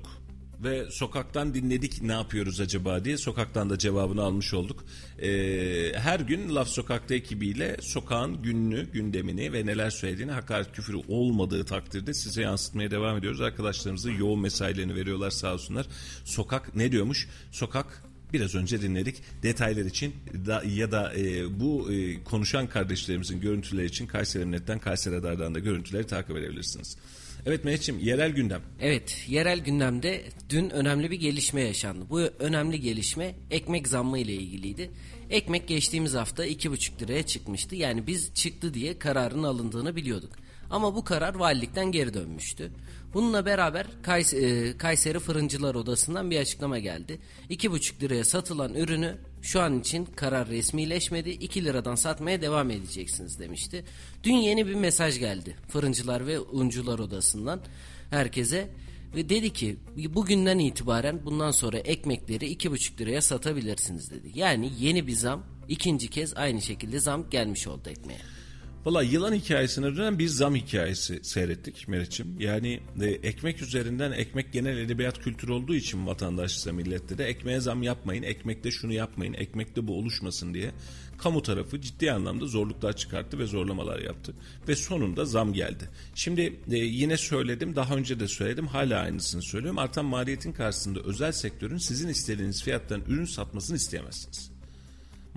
ve sokaktan dinledik ne yapıyoruz acaba diye sokaktan da cevabını almış olduk. Ee, her gün Laf Sokak'ta ekibiyle sokağın gününü, gündemini ve neler söylediğini hakaret küfürü olmadığı takdirde size yansıtmaya devam ediyoruz. Arkadaşlarımıza yoğun mesailerini veriyorlar sağ olsunlar. Sokak ne diyormuş? Sokak biraz önce dinledik. Detaylar için da, ya da e, bu e, konuşan kardeşlerimizin görüntüleri için Kayseri Emniyet'ten Kayseri Radar'dan da görüntüleri takip edebilirsiniz. Evet Mehmetciğim yerel gündem. Evet, yerel gündemde dün önemli bir gelişme yaşandı. Bu önemli gelişme ekmek zammı ile ilgiliydi. Ekmek geçtiğimiz hafta 2,5 liraya çıkmıştı. Yani biz çıktı diye kararın alındığını biliyorduk. Ama bu karar valilikten geri dönmüştü. Bununla beraber e, Kayseri Fırıncılar Odası'ndan bir açıklama geldi. 2,5 liraya satılan ürünü şu an için karar resmileşmedi. 2 liradan satmaya devam edeceksiniz demişti. Dün yeni bir mesaj geldi. Fırıncılar ve Uncular Odası'ndan herkese ve dedi ki bugünden itibaren bundan sonra ekmekleri 2,5 liraya satabilirsiniz dedi. Yani yeni bir zam ikinci kez aynı şekilde zam gelmiş oldu ekmeğe. Valla yılan hikayesine dönen bir zam hikayesi seyrettik Meriç'im. Yani e, ekmek üzerinden ekmek genel edebiyat kültürü olduğu için vatandaşsa millette de ekmeğe zam yapmayın, ekmekte şunu yapmayın, ekmekte bu oluşmasın diye kamu tarafı ciddi anlamda zorluklar çıkarttı ve zorlamalar yaptı. Ve sonunda zam geldi. Şimdi e, yine söyledim, daha önce de söyledim, hala aynısını söylüyorum. Artan maliyetin karşısında özel sektörün sizin istediğiniz fiyattan ürün satmasını isteyemezsiniz.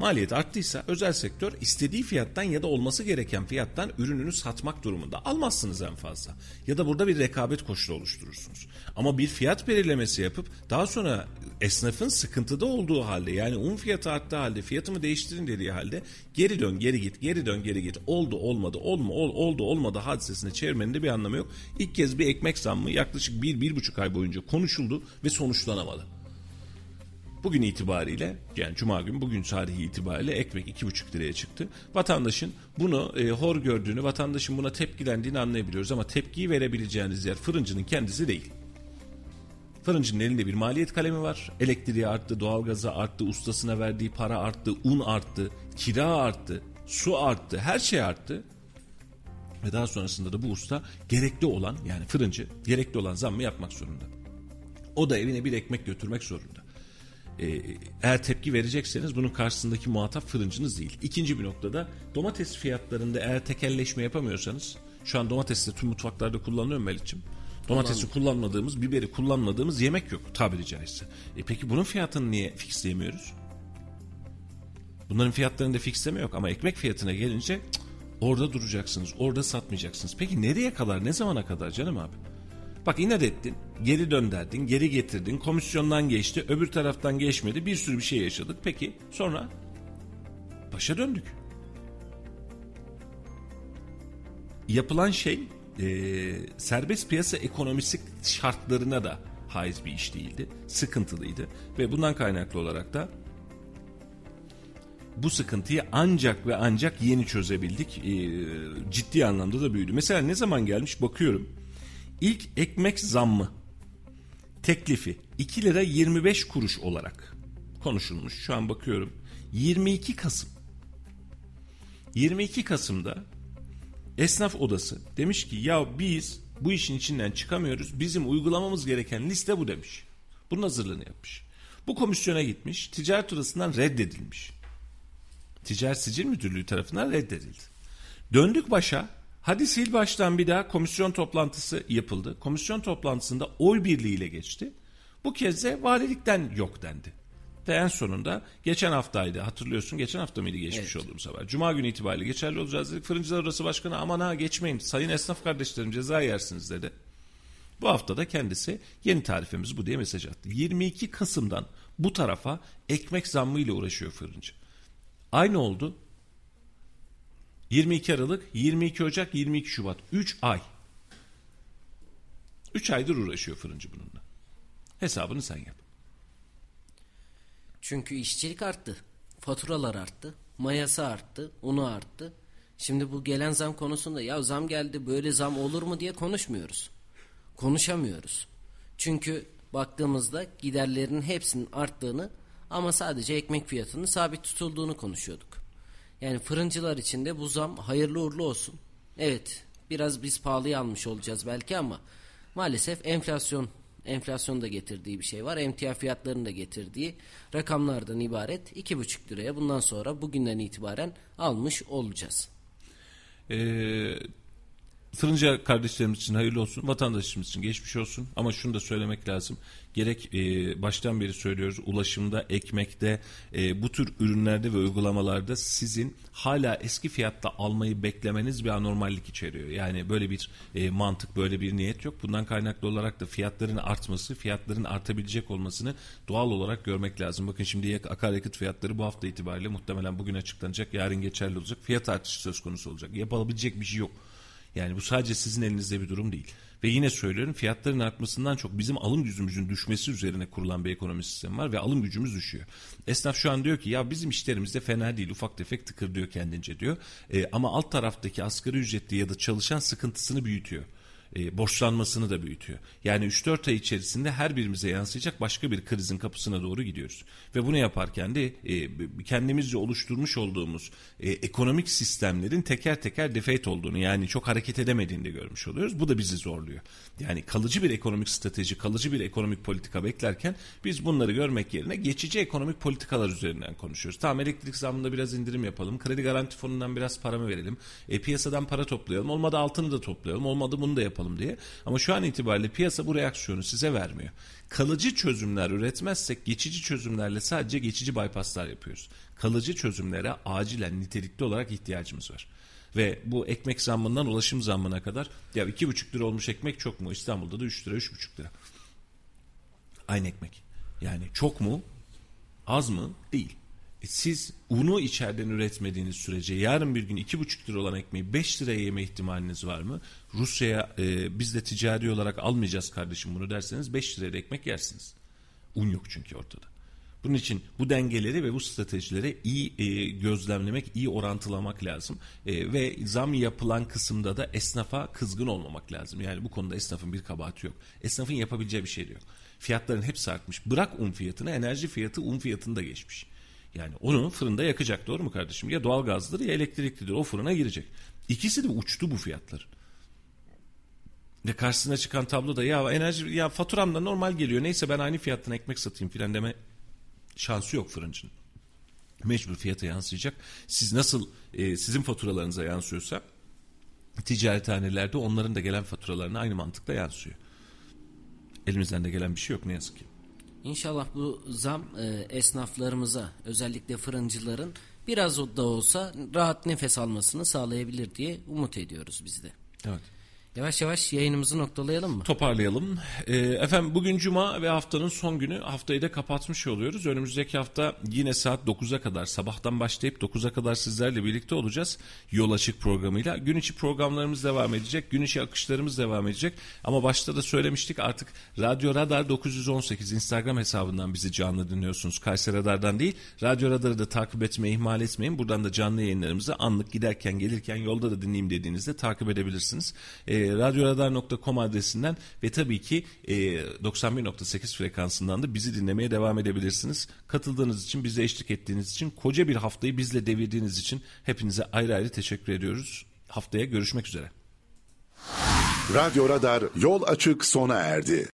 Maliyet arttıysa özel sektör istediği fiyattan ya da olması gereken fiyattan ürününü satmak durumunda. Almazsınız en fazla. Ya da burada bir rekabet koşulu oluşturursunuz. Ama bir fiyat belirlemesi yapıp daha sonra esnafın sıkıntıda olduğu halde yani un fiyatı arttığı halde fiyatımı değiştirin dediği halde geri dön geri git geri dön geri git oldu olmadı olma ol, oldu olmadı hadisesine çevirmenin de bir anlamı yok. İlk kez bir ekmek zammı yaklaşık bir bir buçuk ay boyunca konuşuldu ve sonuçlanamadı. Bugün itibariyle yani cuma gün bugün tarihi itibariyle ekmek 2,5 liraya çıktı. Vatandaşın bunu e, hor gördüğünü, vatandaşın buna tepkilendiğini anlayabiliyoruz ama tepkiyi verebileceğiniz yer fırıncının kendisi değil. Fırıncının elinde bir maliyet kalemi var. Elektriği arttı, doğalgazı arttı, ustasına verdiği para arttı, un arttı, kira arttı, su arttı, her şey arttı. Ve daha sonrasında da bu usta gerekli olan yani fırıncı gerekli olan zammı yapmak zorunda. O da evine bir ekmek götürmek zorunda. Ee, eğer tepki verecekseniz bunun karşısındaki muhatap fırıncınız değil. İkinci bir noktada domates fiyatlarında eğer tekelleşme yapamıyorsanız şu an domates de tüm mutfaklarda kullanılıyor mu Melih'ciğim? Domatesi kullanmadığımız, biberi kullanmadığımız yemek yok tabiri caizse. E peki bunun fiyatını niye fixleyemiyoruz? Bunların fiyatlarında fixleme yok ama ekmek fiyatına gelince cık, Orada duracaksınız. Orada satmayacaksınız. Peki nereye kadar? Ne zamana kadar canım abi? Bak inat ettin. Geri dön derdin. Geri getirdin. Komisyondan geçti. Öbür taraftan geçmedi. Bir sürü bir şey yaşadık. Peki sonra başa döndük. Yapılan şey e, serbest piyasa ekonomisi şartlarına da haiz bir iş değildi. Sıkıntılıydı. Ve bundan kaynaklı olarak da bu sıkıntıyı ancak ve ancak yeni çözebildik. E, ciddi anlamda da büyüdü. Mesela ne zaman gelmiş bakıyorum. İlk ekmek zammı teklifi 2 lira 25 kuruş olarak konuşulmuş. Şu an bakıyorum. 22 Kasım. 22 Kasım'da esnaf odası demiş ki ya biz bu işin içinden çıkamıyoruz. Bizim uygulamamız gereken liste bu demiş. Bunun hazırlığını yapmış. Bu komisyona gitmiş. Ticaret odasından reddedilmiş. Ticaret Sicil Müdürlüğü tarafından reddedildi. Döndük başa. Hadi sil baştan bir daha komisyon toplantısı yapıldı. Komisyon toplantısında oy birliğiyle geçti. Bu kez de valilikten yok dendi. Ve en sonunda geçen haftaydı hatırlıyorsun geçen hafta mıydı geçmiş Evet. olduğumuz haber. Cuma günü itibariyle geçerli olacağız dedik. Fırıncılar Odası Başkanı aman ha geçmeyin sayın esnaf kardeşlerim ceza yersiniz dedi. Bu hafta da kendisi yeni tarifemiz bu diye mesaj attı. 22 Kasım'dan bu tarafa ekmek zammı ile uğraşıyor fırıncı. Aynı oldu. 22 Aralık, 22 Ocak, 22 Şubat. 3 ay. 3 aydır uğraşıyor fırıncı bununla. Hesabını sen yap. Çünkü işçilik arttı. Faturalar arttı. Mayası arttı. Unu arttı. Şimdi bu gelen zam konusunda ya zam geldi böyle zam olur mu diye konuşmuyoruz. Konuşamıyoruz. Çünkü baktığımızda giderlerin hepsinin arttığını ama sadece ekmek fiyatının sabit tutulduğunu konuşuyorduk. Yani fırıncılar için de bu zam hayırlı uğurlu olsun. Evet biraz biz pahalıya almış olacağız belki ama maalesef enflasyon enflasyon da getirdiği bir şey var. Emtia fiyatlarının da getirdiği rakamlardan ibaret 2,5 liraya bundan sonra bugünden itibaren almış olacağız. Ee, fırıncı kardeşlerimiz için hayırlı olsun, vatandaşımız için geçmiş olsun. Ama şunu da söylemek lazım. Gerek e, baştan beri söylüyoruz ulaşımda, ekmekte, e, bu tür ürünlerde ve uygulamalarda sizin hala eski fiyatta almayı beklemeniz bir anormallik içeriyor. Yani böyle bir e, mantık, böyle bir niyet yok. Bundan kaynaklı olarak da fiyatların artması, fiyatların artabilecek olmasını doğal olarak görmek lazım. Bakın şimdi yak- akaryakıt fiyatları bu hafta itibariyle muhtemelen bugün açıklanacak, yarın geçerli olacak. Fiyat artışı söz konusu olacak. Yapılabilecek bir şey yok. Yani bu sadece sizin elinizde bir durum değil. Ve yine söylüyorum fiyatların artmasından çok bizim alım gücümüzün düşmesi üzerine kurulan bir ekonomi sistemi var ve alım gücümüz düşüyor. Esnaf şu an diyor ki ya bizim işlerimiz de fena değil ufak tefek tıkır diyor kendince diyor. E, ama alt taraftaki asgari ücretli ya da çalışan sıkıntısını büyütüyor. E, borçlanmasını da büyütüyor. Yani 3-4 ay içerisinde her birimize yansıyacak başka bir krizin kapısına doğru gidiyoruz. Ve bunu yaparken de e, kendimizce oluşturmuş olduğumuz e, ekonomik sistemlerin teker teker defeat olduğunu yani çok hareket edemediğini de görmüş oluyoruz. Bu da bizi zorluyor. Yani kalıcı bir ekonomik strateji, kalıcı bir ekonomik politika beklerken biz bunları görmek yerine geçici ekonomik politikalar üzerinden konuşuyoruz. Tamam elektrik zammında biraz indirim yapalım. Kredi garanti fonundan biraz para mı verelim? E, piyasadan para toplayalım. Olmadı altını da toplayalım. Olmadı bunu da yapalım diye. Ama şu an itibariyle piyasa bu reaksiyonu size vermiyor. Kalıcı çözümler üretmezsek geçici çözümlerle sadece geçici bypasslar yapıyoruz. Kalıcı çözümlere acilen nitelikli olarak ihtiyacımız var. Ve bu ekmek zammından ulaşım zammına kadar ya iki buçuk lira olmuş ekmek çok mu? İstanbul'da da 3 lira üç buçuk lira. Aynı ekmek. Yani çok mu? Az mı? Değil. E siz unu içeriden üretmediğiniz sürece yarın bir gün iki buçuk lira olan ekmeği 5 liraya yeme ihtimaliniz var mı? Rusya'ya e, biz de ticari olarak almayacağız kardeşim bunu derseniz 5 liraya ekmek yersiniz. Un yok çünkü ortada. Bunun için bu dengeleri ve bu stratejileri iyi e, gözlemlemek, iyi orantılamak lazım. E, ve zam yapılan kısımda da esnafa kızgın olmamak lazım. Yani bu konuda esnafın bir kabahati yok. Esnafın yapabileceği bir şey yok. Fiyatların hepsi artmış. Bırak un fiyatını, enerji fiyatı un fiyatını da geçmiş. Yani onu fırında yakacak doğru mu kardeşim? Ya doğalgazdır ya elektriklidir. O fırına girecek. İkisi de uçtu bu fiyatlar. Ve karşısına çıkan tablo da ya enerji ya faturam da normal geliyor. Neyse ben aynı fiyattan ekmek satayım filan deme şansı yok fırıncının. Mecbur fiyata yansıyacak. Siz nasıl e, sizin faturalarınıza yansıyorsa ticarethanelerde onların da gelen faturalarına aynı mantıkla yansıyor. Elimizden de gelen bir şey yok ne yazık ki. İnşallah bu zam e, esnaflarımıza özellikle fırıncıların biraz da olsa rahat nefes almasını sağlayabilir diye umut ediyoruz biz de. Evet. Yavaş yavaş yayınımızı noktalayalım mı? Toparlayalım. Ee, efendim bugün cuma ve haftanın son günü. Haftayı da kapatmış oluyoruz. Önümüzdeki hafta yine saat 9'a kadar sabahtan başlayıp 9'a kadar sizlerle birlikte olacağız. Yol Açık programıyla. Gün içi programlarımız devam edecek. Gün içi akışlarımız devam edecek. Ama başta da söylemiştik artık Radyo Radar 918 Instagram hesabından bizi canlı dinliyorsunuz. Kayseri Radar'dan değil. Radyo Radar'ı da takip etmeyi ihmal etmeyin. Buradan da canlı yayınlarımızı anlık giderken gelirken yolda da dinleyeyim dediğinizde takip edebilirsiniz. Ee, radyoradar.com adresinden ve tabii ki e, 91.8 frekansından da bizi dinlemeye devam edebilirsiniz. Katıldığınız için, bize eşlik ettiğiniz için, koca bir haftayı bizle devirdiğiniz için hepinize ayrı ayrı teşekkür ediyoruz. Haftaya görüşmek üzere. Radyo Radar yol açık sona erdi.